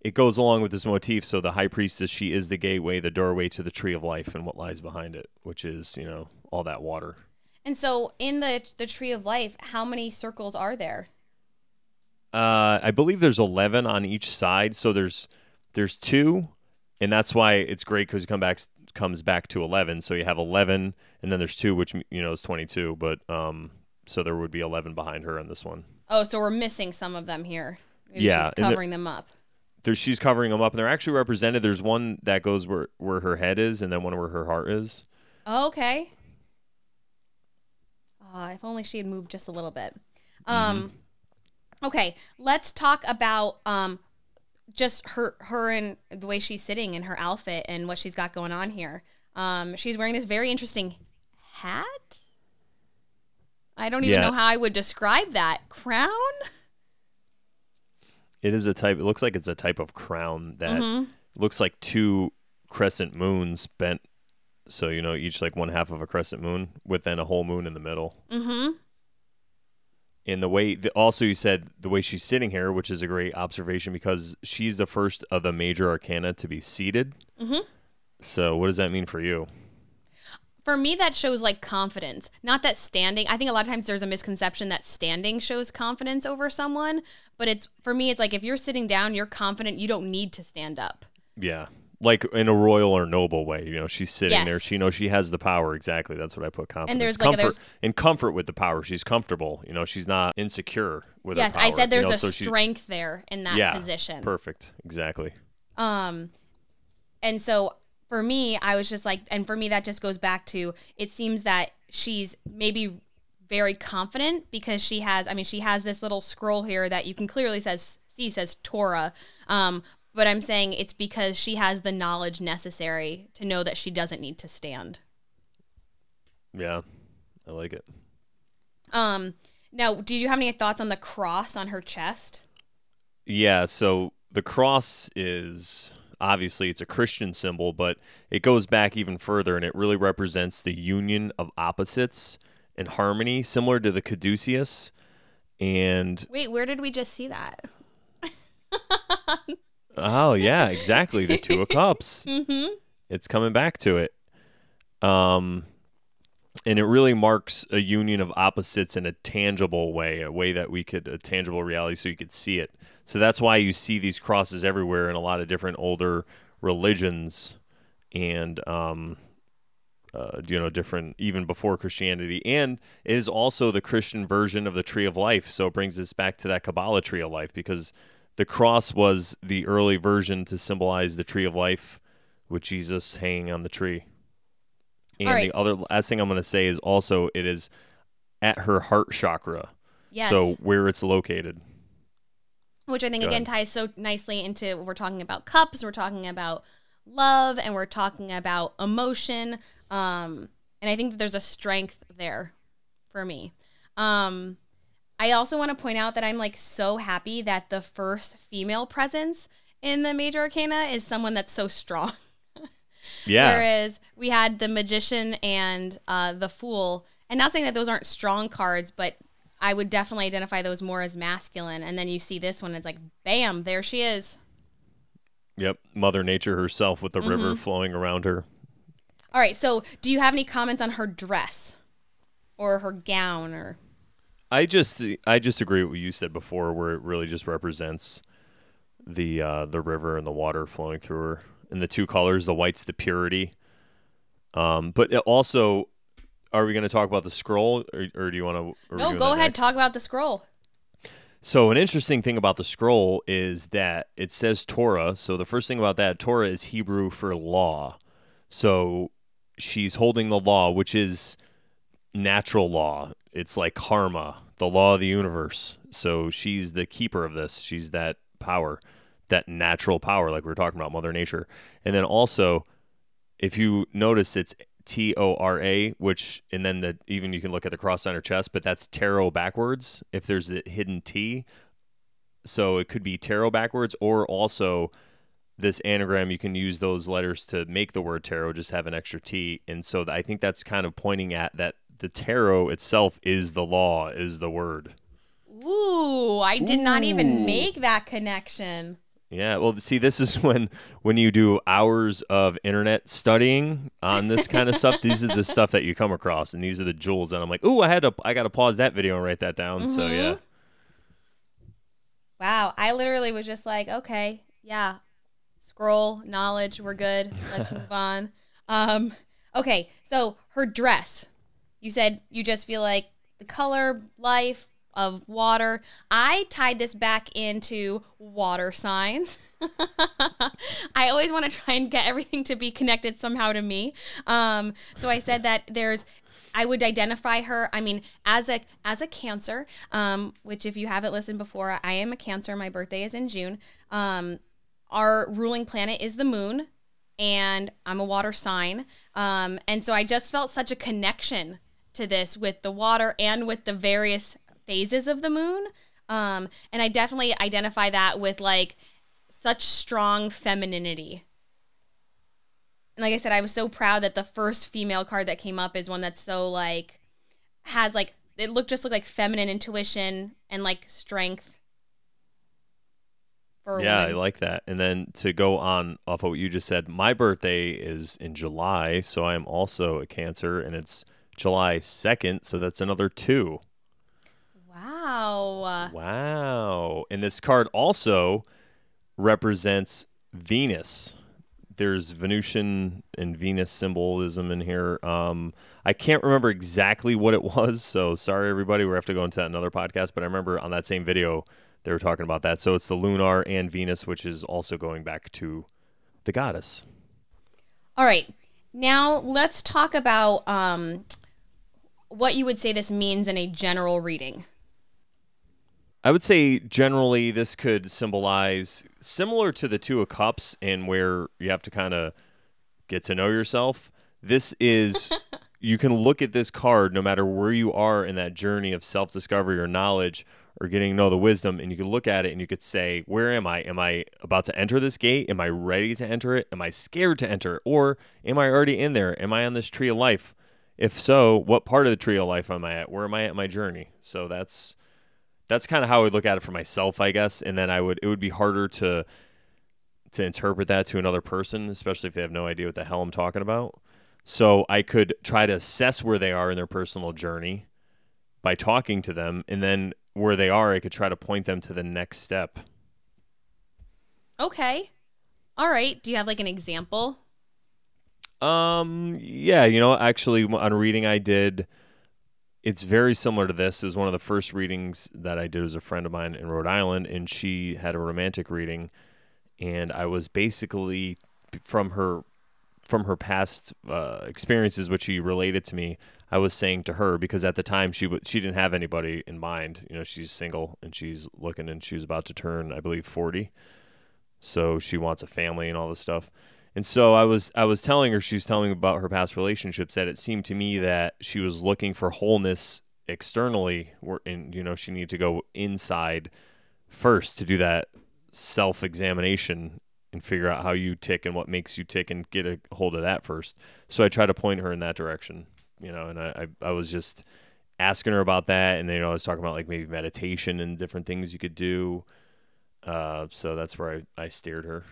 it goes along with this motif. So the high priestess, she is the gateway, the doorway to the tree of life, and what lies behind it, which is you know all that water. and so in the the tree of life, how many circles are there? Uh, I believe there's 11 on each side. So there's there's two, and that's why it's great because come back comes back to 11. So you have 11, and then there's two, which you know is 22. But um, so there would be 11 behind her on this one. Oh, so we're missing some of them here. Maybe Yeah, she's covering them up. there, she's covering them up, and they're actually represented. There's one that goes where where her head is, and then one where her heart is. Okay. Ah, if only she had moved just a little bit. Um, okay, let's talk about um, just her her and the way she's sitting in her outfit and what she's got going on here. Um, she's wearing this very interesting hat. I don't even Yeah. know how I would describe that crown. It is a type. It looks like it's a type of crown that Mhm. looks like two crescent moons bent. So you know, each like one half of a crescent moon, with then a whole moon in the middle. Mm-hmm. And the way, the, also you said the way she's sitting here, which is a great observation because she's the first of the major arcana to be seated. Mhm. So what does that mean for you? For me, that shows like confidence. Not that standing. I think a lot of times there's a misconception that standing shows confidence over someone, but it's for me, it's like if you're sitting down, you're confident. You don't need to stand up. Yeah, like in a royal or noble way. You know, she's sitting Yes. there. She knows she has the power. Exactly. That's what I put confidence. there's, like, comfort there's- and comfort with the power. She's comfortable. You know, she's not insecure with yes, her power. I said there's you know, a so she- strength there in that yeah, position. Perfect. Exactly. Um, and so for me, I was just like, and for me, that just goes back to it seems that she's maybe very confident because she has, I mean, she has this little scroll here that you can clearly says see says Torah. Um, but I'm saying it's because she has the knowledge necessary to know that she doesn't need to stand. Yeah, I like it. Um, now, did you have any thoughts on the cross on her chest? Yeah, so the cross is obviously it's a Christian symbol, but it goes back even further and it really represents the union of opposites and harmony, similar to the caduceus. And Wait, where did we just see that? oh yeah, exactly, the two of cups. Mm-hmm. It's coming back to it. Um and it really marks a union of opposites in a tangible way, a way that we could a tangible reality so you could see it. So that's why you see these crosses everywhere in a lot of different older religions and um uh, you know different even before Christianity and it is also the Christian version of the tree of life so it brings us back to that Kabbalah tree of life because the cross was the early version to symbolize the tree of life with Jesus hanging on the tree. And right. the other last thing I'm going to say is also it is at her heart chakra. Yes. So where it's located. which I think Go again ahead. ties so nicely into we're talking about cups, we're talking about love, and we're talking about emotion. Um, and I think that there's a strength there for me. Um, I also want to point out that I'm like so happy that the first female presence in the major arcana is someone that's so strong. Yeah. Whereas we had the magician and uh, the fool, and not saying that those aren't strong cards, but I would definitely identify those more as masculine. And then you see this one, it's like, bam, there she is. Yep. Mother Nature herself with the Mm-hmm. river flowing around her. All right, so do you have any comments on her dress or her gown or? I just I just agree with what you said before, where it really just represents the uh, the river and the water flowing through her, and the two colors. The white's the purity. Um, but also, are we going to talk about the scroll, or, or do you want to? No, go ahead, talk about the scroll. So an interesting thing about the scroll is that it says Torah. So the first thing about that, Torah is Hebrew for law. So she's holding the law, which is natural law. It's like karma, the law of the universe. So she's the keeper of this. She's that power, that natural power, like we were talking about, Mother Nature. And then also, if you notice, it's T O R A, which and then the even you can look at the cross on her chest, but that's tarot backwards. If there's a hidden T, so it could be tarot backwards, or also this anagram you can use those letters to make the word tarot, just have an extra T, and so I think that's kind of pointing at that the tarot itself is the law, is the word. Ooh, I did not even make that connection. Yeah, well, see, this is when when you do hours of internet studying on this kind of stuff. These are the stuff that you come across, and these are the jewels. And I'm like, ooh, I had to, I got to pause that video and write that down. So Mhm. yeah, Wow, I literally was just like, okay, yeah, scroll, knowledge, we're good. Let's move on. Um, okay, so her dress. You said you just feel like the color, life of water. I tied this back into water signs. I always want to try and get everything to be connected somehow to me. Um, so I said that there's I would identify her. I mean, as a as a Cancer, um, which if you haven't listened before, I am a Cancer. My birthday is in June. Um, our ruling planet is the Moon, and I'm a water sign. Um, and so I just felt such a connection to this with the water and with the various phases of the moon. Um, and I definitely identify that with like such strong femininity. And like I said, I was so proud that the first female card that came up is one that's so like has like it looked just looked like feminine intuition and like strength. Yeah, I like that. And then to go on off of what you just said, my birthday is in July, so I am also a Cancer, and it's July second, so that's another two. wow. Wow. And this card also represents Venus. There's Venusian and Venus symbolism in here. Um, I can't remember exactly what it was, so sorry everybody. We have to go into another podcast. But I remember on that same video they were talking about that. So it's the lunar and Venus, which is also going back to the goddess. All right. Now let's talk about um, what you would say this means in a general reading. I would say generally this could symbolize similar to the Two of Cups and where you have to kind of get to know yourself. This is you can look at this card no matter where you are in that journey of self-discovery or knowledge or getting to know the wisdom and you could look at it and you could say, "Where am I? Am I about to enter this gate? Am I ready to enter it? Am I scared to enter it? Or am I already in there? Am I on this tree of life? If so, what part of the tree of life am I at? Where am I at my journey?" So that's that's kind of how I would look at it for myself, I guess. And then I would it would be harder to to interpret that to another person, especially if they have no idea what the hell I'm talking about. So I could try to assess where they are in their personal journey by talking to them, and then where they are, I could try to point them to the next step. Okay. All right. Do you have like an example? Um, yeah, you know, actually, on reading I did, it's very similar to this. It was one of the first readings that I did as a friend of mine in Rhode Island, and she had a romantic reading, and I was basically from her from her past uh, experiences, which she related to me. I was saying to her because at the time she w- she didn't have anybody in mind. You know, she's single and she's looking, and she was about to turn, I believe, forty. So she wants a family and all this stuff. And so I was I was telling her she was telling me about her past relationships that it seemed to me that she was looking for wholeness externally and you know she needed to go inside first to do that self examination and figure out how you tick and what makes you tick and get a hold of that first. So I try to point her in that direction, you know, and I, I, I was just asking her about that. And then, you know, I was talking about like maybe meditation and different things you could do. Uh, so that's where I, I steered her.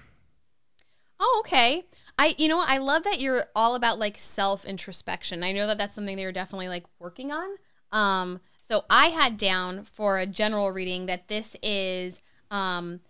Oh, okay. I, you know, I love that you're all about like self introspection. I know that that's something that you're definitely like working on. Um, so I had down for a general reading that this is, um,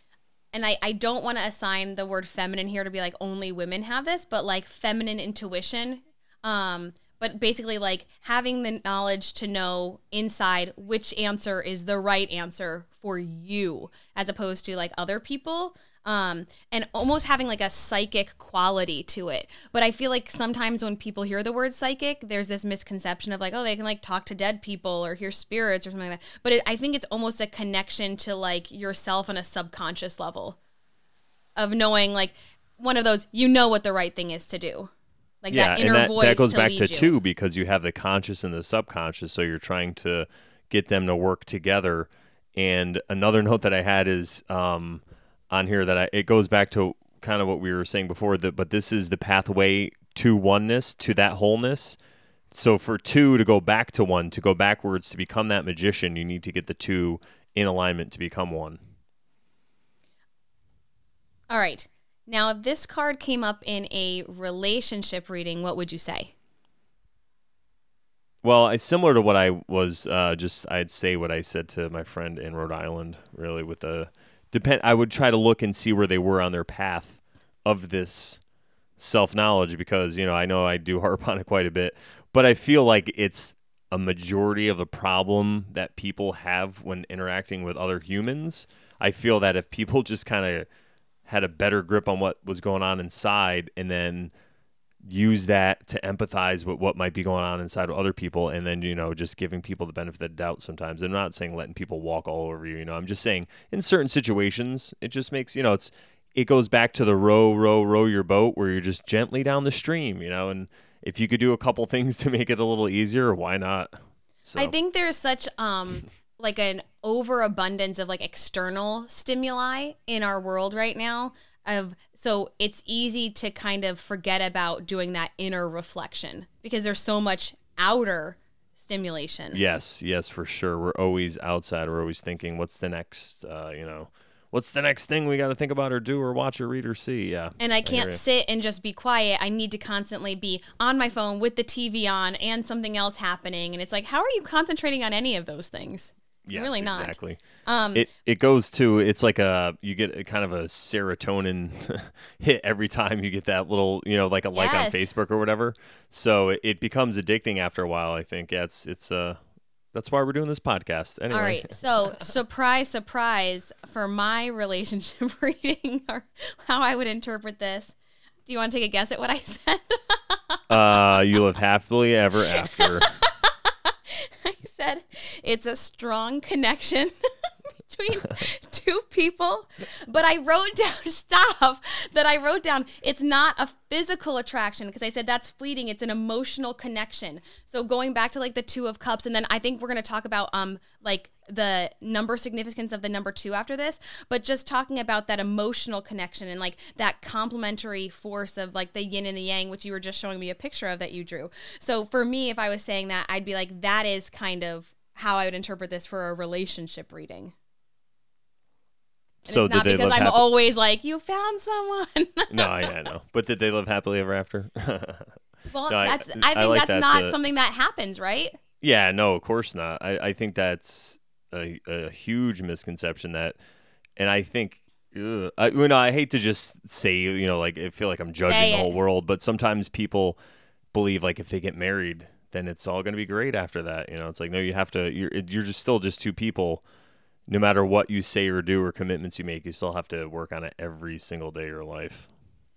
and I, I don't want to assign the word feminine here to be like only women have this, but like feminine intuition. Um, but basically like having the knowledge to know inside which answer is the right answer for you as opposed to like other people um, and almost having like a psychic quality to it. But I feel like sometimes when people hear the word psychic, there's this misconception of like, oh, they can like talk to dead people or hear spirits or something like that. But it, I think it's almost a connection to like yourself on a subconscious level of knowing like one of those, you know what the right thing is to do. Like yeah, that inner and that, voice that goes to back to you. two because you have the conscious and the subconscious, so you're trying to get them to work together. And another note that I had is um, on here that I, it goes back to kind of what we were saying before. That but this is the pathway to oneness, to that wholeness. So for two to go back to one, to go backwards to become that magician, you need to get the two in alignment to become one. All right. Now, if this card came up in a relationship reading, what would you say? Well, it's similar to what I was uh, just. I'd say what I said to my friend in Rhode Island. Really, with the depend. I would try to look and see where they were on their path of this self knowledge because you know I know I do harp on it quite a bit, but I feel like it's a majority of the problem that people have when interacting with other humans. I feel that if people just kind of had a better grip on what was going on inside and then use that to empathize with what might be going on inside of other people and then you know just giving people the benefit of the doubt sometimes. I'm not saying letting people walk all over you you know i'm just saying in certain situations it just makes you know it's it goes back to the row row row your boat where you're just gently down the stream you know and if you could do a couple things to make it a little easier why not? So I think there's such um like an overabundance of like external stimuli in our world right now of so it's easy to kind of forget about doing that inner reflection because there's so much outer stimulation. yes yes for sure we're always outside we're always thinking what's the next uh, you know what's the next thing we got to think about or do or watch or read or see yeah And I can't ya. sit and just be quiet. I need to constantly be on my phone with the TV on and something else happening. And it's like, how are you concentrating on any of those things? Yes, really not. exactly. Um, It it goes to it's like a you get a kind of a serotonin hit every time you get that little you know like a like on Facebook or whatever. So it, it becomes addicting after a while. I think yeah, it's it's uh that's why we're doing this podcast. Anyway, All right. So, surprise, surprise for my relationship reading or how I would interpret this. Do you want to take a guess at what I said? Uh, you live happily ever after. Said it's a strong connection between two people. But I wrote down stuff that I wrote down it's not a physical attraction because I said that's fleeting. It's an emotional connection. So going back to like the two of cups, and then I think we're gonna talk about um like the number significance of the number two after this, but just talking about that emotional connection and like that complementary force of like the yin and the yang, which you were just showing me a picture of that you drew. So for me, if I was saying that, I'd be like, that is kind of how I would interpret this for a relationship reading. And so it's did not they because live I'm happy? always like, you found someone. no, yeah, no. But did they live happily ever after? well, No, I- that's I, I think like that's that's not a- something that happens, right? yeah, no, of course not. I, I think that's a, a huge misconception that, and I think. Ugh, I, you know, I hate to just say, you know, like I feel like I'm judging Say the whole it. world, but sometimes people believe like if they get married, then it's all going to be great after that. You know, it's like no, you have to. You're you're just still just two people. No matter what you say or do or commitments you make, you still have to work on it every single day of your life.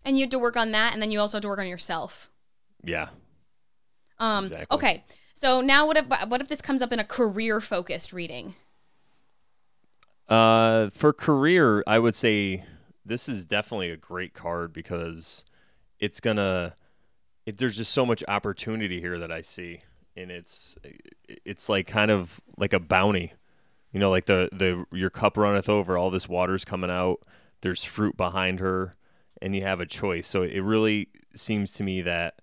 And you have to work on that, and then you also have to work on yourself. Yeah, Um, Exactly. Okay, so now what if what if this comes up in a career focused reading? Uh, for career, I would say this is definitely a great card because it's gonna. It, there's just so much opportunity here that I see, and it's it's like kind of like a bounty, you know, like the the your cup runneth over, all this water's coming out. There's fruit behind her, and you have a choice. So it really seems to me that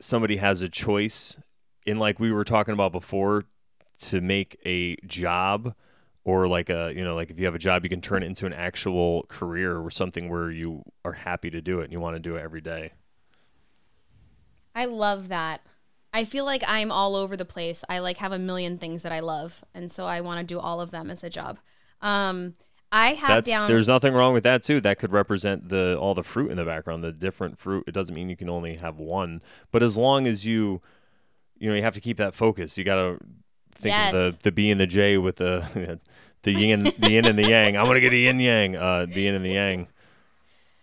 somebody has a choice, in like we were talking about before, to make a job or like a you know like if you have a job you can turn it into an actual career or something where you are happy to do it and you want to do it every day I love that. I feel like I'm all over the place. I like have a million things that I love, and so I want to do all of them as a job. Um, I have that's down. there's nothing wrong with that too that could represent the all the fruit in the background the different fruit it doesn't mean you can only have one but as long as you you know you have to keep that focus you got to think Yes. of the the b and the j with the the yin the yin and the yang i'm gonna get a yin yang uh the yin and the yang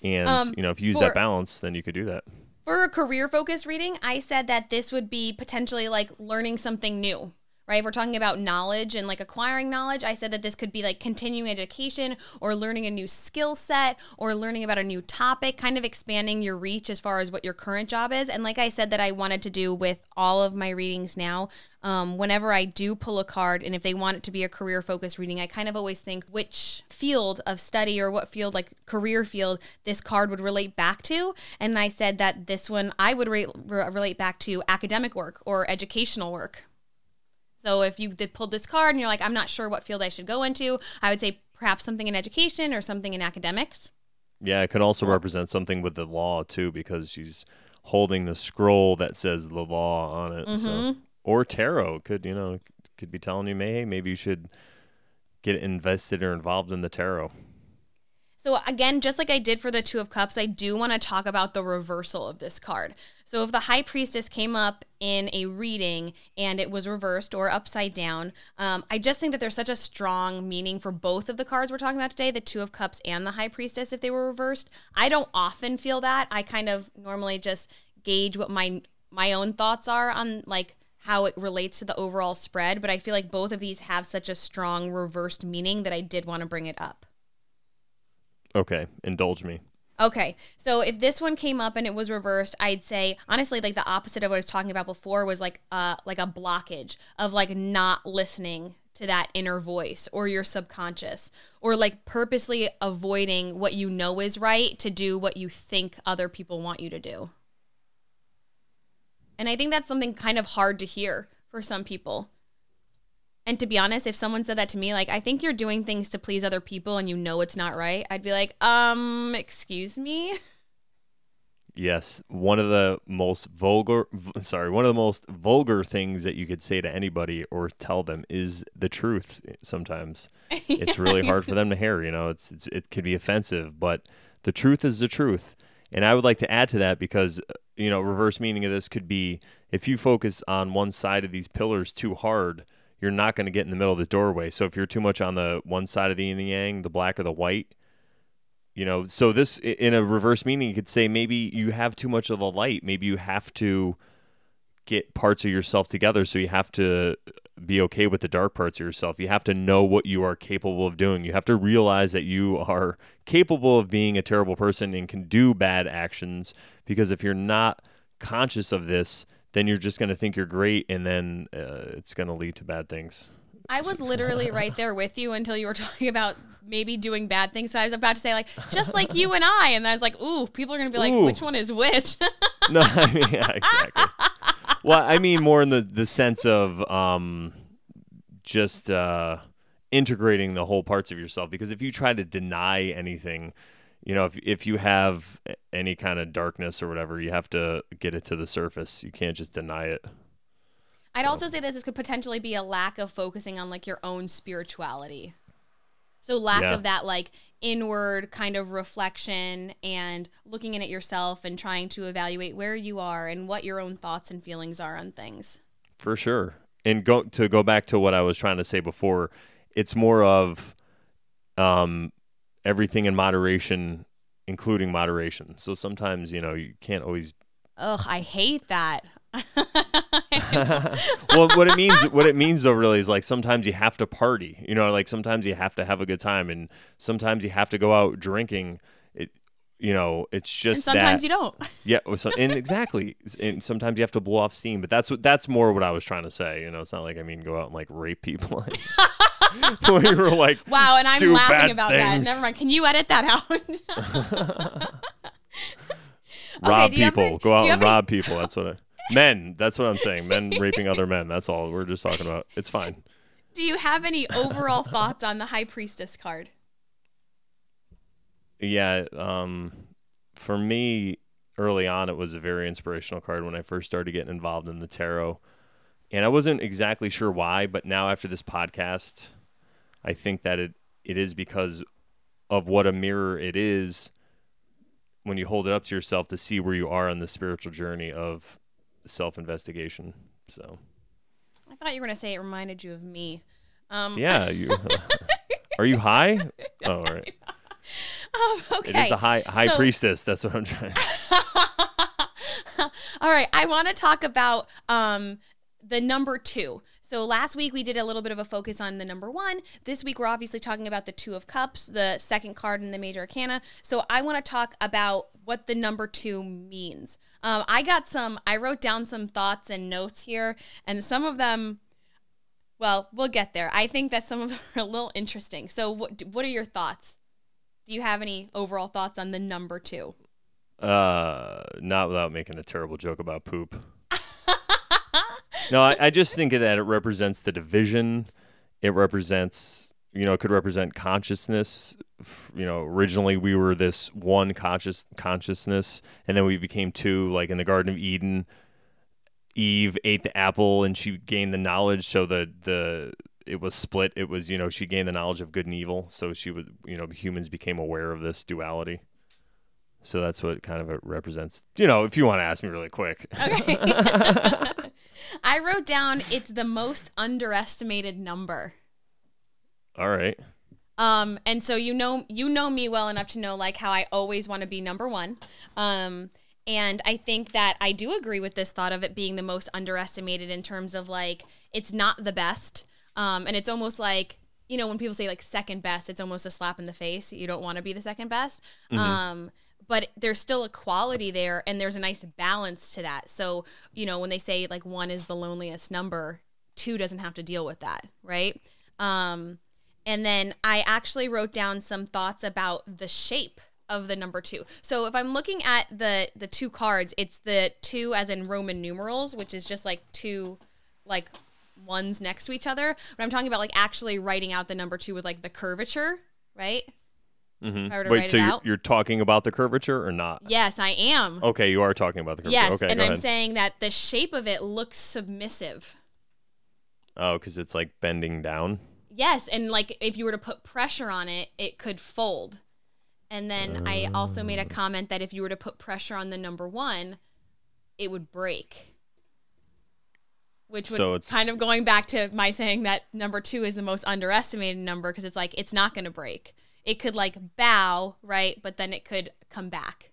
and Um, you know if you use for- that balance then you could do that For a career focused reading, I said that this would be potentially like learning something new, right? If we're talking about knowledge and like acquiring knowledge, I said that this could be like continuing education or learning a new skill set or learning about a new topic, kind of expanding your reach as far as what your current job is. And like I said, that I wanted to do with all of my readings now. Um, whenever I do pull a card, and if they want it to be a career focused reading, I kind of always think which field of study or what field, like career field, this card would relate back to. And I said that this one I would re- re- relate back to academic work or educational work. So if you did pulled this card and you're like, I'm not sure what field I should go into, I would say perhaps something in education or something in academics. Yeah, it could also represent something with the law too, because she's holding the scroll that says the law on it. So, mm-hmm. or tarot could you know could be telling you, hey, maybe you should get invested or involved in the tarot. So again, just like I did for the Two of Cups, I do want to talk about the reversal of this card. So if the High Priestess came up in a reading and it was reversed or upside down, um, I just think that there's such a strong meaning for both of the cards we're talking about today, the Two of Cups and the High Priestess, if they were reversed. I don't often feel that. I kind of normally just gauge what my my own thoughts are on like how it relates to the overall spread, but I feel like both of these have such a strong reversed meaning that I did want to bring it up. Okay, indulge me. Okay, so if this one came up and it was reversed, I'd say honestly, like the opposite of what I was talking about before was like uh like a blockage of like not listening to that inner voice or your subconscious or like purposely avoiding what you know is right to do what you think other people want you to do. And I think that's something kind of hard to hear for some people. And to be honest, if someone said that to me, like, I think you're doing things to please other people and you know it's not right, I'd be like, um, excuse me? Yes, one of the most vulgar, sorry, one of the most vulgar things that you could say to anybody or tell them is the truth. Sometimes it's really hard for them to hear. You know, it's, it's it could be offensive, but the truth is the truth. And I would like to add to that because uh, you know, reverse meaning of this could be if you focus on one side of these pillars too hard, you're not going to get in the middle of the doorway. So if you're too much on the one side of the yin and yang, the black or the white, You know, so this in a reverse meaning, you could say maybe you have too much of the light. Maybe you have to get parts of yourself together. So you have to be okay with the dark parts of yourself. You have to know what you are capable of doing. You have to realize that you are capable of being a terrible person and can do bad actions. Because if you're not conscious of this, then you're just going to think you're great, and then uh, it's going to lead to bad things. I was literally right there with you until you were talking about maybe doing bad things. So I was about to say like just like you and I, and I was like, ooh, people are gonna be like, Ooh. which one is which? no, I mean, yeah, exactly. well, I mean more in the the sense of um, just uh, integrating the whole parts of yourself. Because if you try to deny anything, you know, if if you have any kind of darkness or whatever, you have to get it to the surface. You can't just deny it. I'd also say that this could potentially be a lack of focusing on like your own spirituality. So lack Yeah. of that like inward kind of reflection and looking in at yourself and trying to evaluate where you are and what your own thoughts and feelings are on things. For sure. And go to go back to what I was trying to say before, it's more of um, everything in moderation, including moderation. So sometimes, you know, you can't always Ugh, I hate that. well, what it means, what it means though, really is like sometimes you have to party. You know, like sometimes you have to have a good time, and sometimes you have to go out drinking. It, you know, it's And just sometimes that, you don't. Yeah, so, and exactly, and sometimes you have to blow off steam. But that's what that's more what I was trying to say. You know, it's not like I mean go out and like rape people. you were like, Wow, and I'm laughing about things. that. Never mind. Can you edit that out? rob you people, ever- go out and rob people. That's what I. Men, that's what I'm saying. Men raping other men. That's all we're just talking about. It's fine. Do you have any overall thoughts on the High Priestess card? Yeah, um, for me, early on, it was a very inspirational card when I first started getting involved in the tarot. And I wasn't exactly sure why, but now after this podcast, I think that it, it is because of what a mirror it is when you hold it up to yourself to see where you are on the spiritual journey of self investigation. So, I thought you were going to say it reminded you of me. Um, yeah, you are you high? Oh, all right. um, okay. It is a high high so- priestess. That's what I'm trying. All right, I want to talk about um, the number two. So last week we did a little bit of a focus on the number one. This week we're obviously talking about the two of cups, the second card in the major arcana. So I want to talk about what the number two means. Um, I got some. I wrote down some thoughts and notes here, and some of them. Well, we'll get there. I think that some of them are a little interesting. So, what what are your thoughts? Do you have any overall thoughts on the number two? Uh, not without making a terrible joke about poop. No, I, I just think that it represents the division. It represents, you know, it could represent consciousness. You know, originally we were this one conscious consciousness, and then we became two. Like in the Garden of Eden, Eve ate the apple and she gained the knowledge. So the the it was split. It was you know she gained the knowledge of good and evil. So she would you know humans became aware of this duality. So that's what kind of it represents. You know, if you want to ask me really quick. Okay. I wrote down it's the most underestimated number. All right. Um, and so you know you know me well enough to know like how I always want to be number one. Um, and I think that I do agree with this thought of it being the most underestimated in terms of like it's not the best. Um, and it's almost like you know when people say like second best, it's almost a slap in the face. You don't want to be the second best. Um, but there's still a quality there and there's a nice balance to that. So, you know, when they say like one is the loneliest number, two doesn't have to deal with that, right? Um, and then I actually wrote down some thoughts about the shape of the number two. So if I'm looking at the the two cards, it's the two as in Roman numerals, which is just like two like ones next to each other. But I'm talking about like actually writing out the number two with like the curvature, right? Mm-hmm. I were to Wait, so you're, you're talking about the curvature or not? Yes, I am. Okay, you are talking about the curvature. yes, okay, and I'm ahead. saying that the shape of it looks submissive. oh, because it's like bending down. Yes, and like if you were to put pressure on it, it could fold. And then I also made a comment that if you were to put pressure on the number one, it would break. Which would So it's- kind of going back to my saying that number two is the most underestimated number because it's like it's not going to break. It could like bow, right? But then it could come back.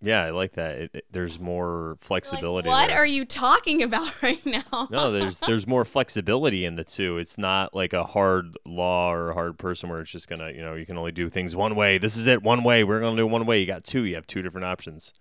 Yeah, I like that. It, it- there's more Like, flexibility. what there. are you talking about right now? no, there's there's more flexibility in the two. It's not like a hard law or a hard person where it's just gonna, you know, you can only do things one way. This is it, one way. We're gonna do it one way. You got two. You have two different options.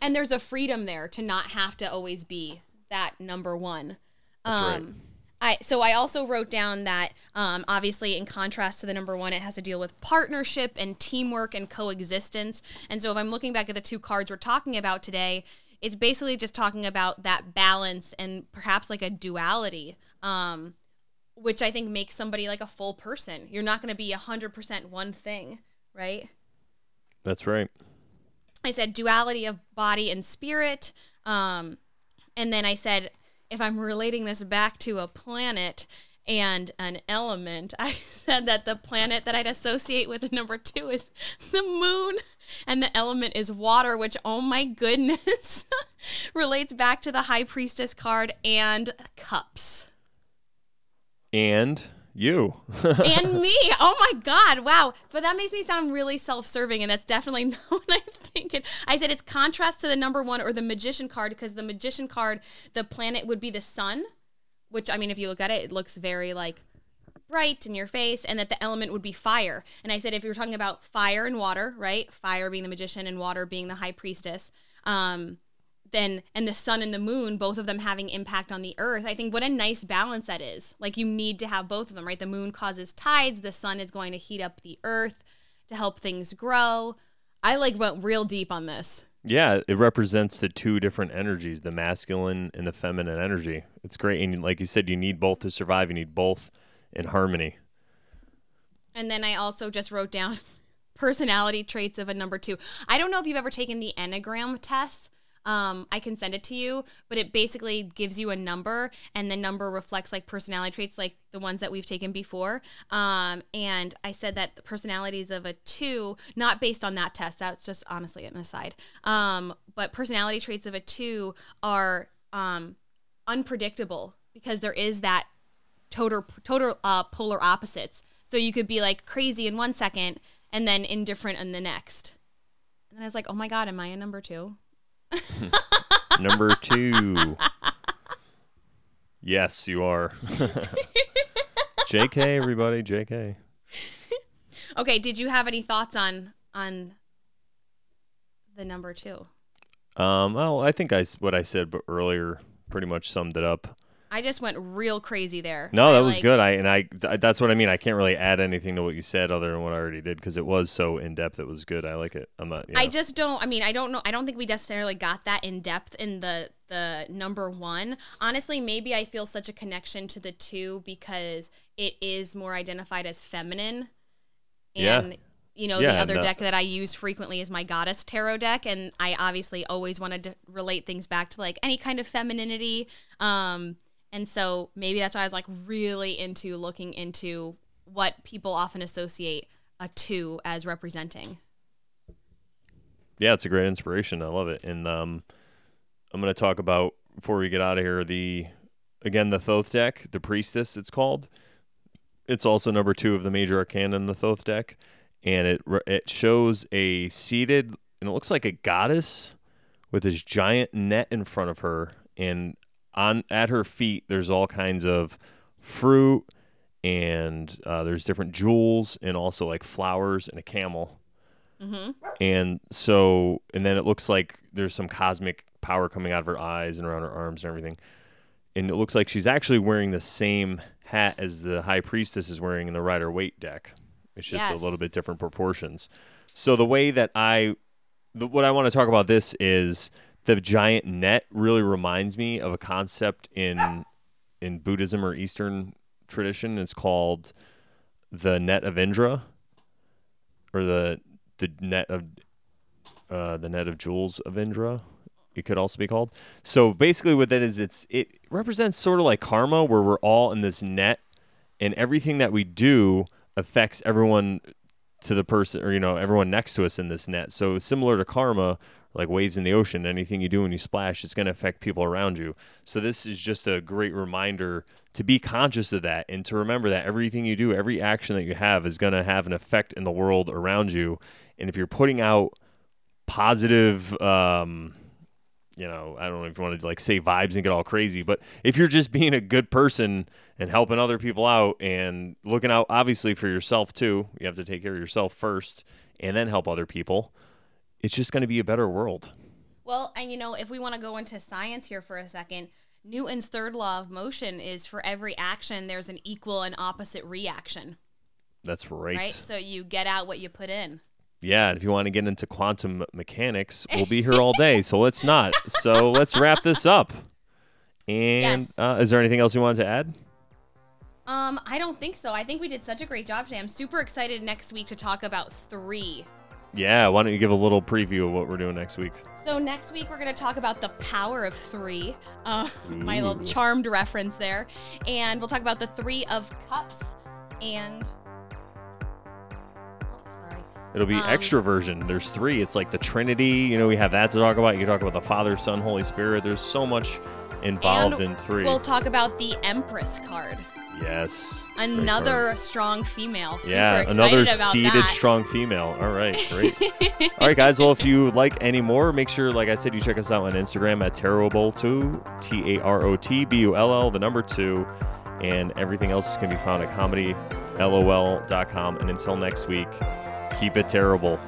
and there's a freedom there to not have to always be that number one. That's right. Um, I so I also wrote down that um, obviously in contrast to the number one, it has to deal with partnership and teamwork and coexistence. And so if I'm looking back at the two cards we're talking about today, it's basically just talking about that balance and perhaps like a duality. Um, which I think makes somebody like a full person. You're not going to be 100% one thing, right? That's right. I said duality of body and spirit. Um, and then I said, if I'm relating this back to a planet and an element, I said that the planet that I'd associate with the number two is the moon, and the element is water, which, oh my goodness, relates back to the high priestess card and cups. And you. and me. Oh my God. Wow. But that makes me sound really self serving, and that's definitely not what I'm thinking. I said it's contrast to the number one or the magician card because the magician card, the planet would be the sun, which, I mean, if you look at it, it looks very like bright in your face, and that the element would be fire. And I said if you're talking about fire and water, right? Fire being the magician and water being the high priestess. Um, then and the sun and the moon both of them having impact on the earth i think what a nice balance that is like you need to have both of them right the moon causes tides the sun is going to heat up the earth to help things grow i like went real deep on this Yeah, it represents the two different energies, the masculine and the feminine energy. It's great. And like you said, you need both to survive. You need both in harmony. and then i also just wrote down personality traits of a number two i don't know if you've ever taken the enneagram test um, I can send it to you, but it basically gives you a number, and the number reflects like personality traits, like the ones that we've taken before. Um, and I said that the personalities of a two, not based on that test, that's just honestly an aside. Um, but personality traits of a two are um, unpredictable because there is that total total uh, polar opposites. So you could be like crazy in one second and then indifferent in the next. And I was like, oh my god, am I a number two? Number two. yes, you are. JK, everybody, JK. Okay, did you have any thoughts on on the number two? Um, well, I think I what I said b- earlier pretty much summed it up. I just went real crazy there. No, I, that was like- good. I and I th- that's what I mean. I can't really add anything to what you said other than what I already did because it was so in depth. It was good. I like it. I'm not. Yeah. I just don't. I mean, I don't know. I don't think we necessarily got that in depth in the the number one. Honestly, maybe I feel such a connection to the two because it is more identified as feminine. Yeah. And you know, Yeah, the other uh, deck that I use frequently is my goddess tarot deck, and I obviously always wanted to relate things back to like any kind of femininity. Um, and so maybe that's why I was like really into looking into what people often associate a two as representing. yeah, it's a great inspiration. I love it. And um, I'm going to talk about before we get out of here the again the Thoth deck, the Priestess. It's called. It's also number two of the major arcana in the Thoth deck, and it it shows a seated and it looks like a goddess with this giant net in front of her, and on at her feet there's all kinds of fruit and uh, there's different jewels and also like flowers and a camel. And so and then it looks like there's some cosmic power coming out of her eyes and around her arms and everything. And it looks like she's actually wearing the same hat as the high priestess is wearing in the Rider Waite deck. It's just Yes. a little bit different proportions. So the way that i the, what i want to talk about this is the giant net really reminds me of a concept in in buddhism or eastern tradition it's called the net of indra or the the net of uh, the net of jewels of Indra. It could also be called. So basically, what that is, it's it represents sort of like karma, where we're all in this net, and everything that we do affects everyone to the person, or you know, everyone next to us in this net. So similar to karma, like waves in the ocean. Anything you do when you splash, it's going to affect people around you. So this is just a great reminder to be conscious of that and to remember that everything you do, every action that you have is going to have an effect in the world around you. And if you're putting out positive, um, you know, I don't know if you want to like say vibes and get all crazy, but if you're just being a good person and helping other people out and looking out obviously for yourself too, you have to take care of yourself first and then help other people. It's just going to be a better world. Well, and you know, if we want to go into science here for a second, Newton's third law of motion is for every action, there's an equal and opposite reaction. That's right. Right? So you get out what you put in. Yeah, and if you want to get into quantum mechanics, we'll be here all day. so let's not. So let's wrap this up. And Yes. uh, is there anything else you wanted to add? Um, I don't think so. I think we did such a great job today. I'm super excited next week to talk about three. Yeah, why don't you give a little preview of what we're doing next week? So next week we're going to talk about the power of three. Uh, my little charmed reference there, and we'll talk about the three of cups and. Oh, sorry. It'll be Um, extroversion. There's three. It's like the Trinity. You know, we have that to talk about. You can talk about the Father, Son, Holy Spirit. There's so much involved in three. We'll talk about the Empress card. yes. Another strong female. Super Yeah, another that. strong female. All right, great. All right, guys. Well, if you like any more, make sure, like I said, you check us out on Instagram at Tarotbull2, T A R O T B U L L, the number two, and everything else can be found at comedylol.com. And until next week, keep it terrible.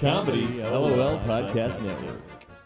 Comedy LOL Podcast Network.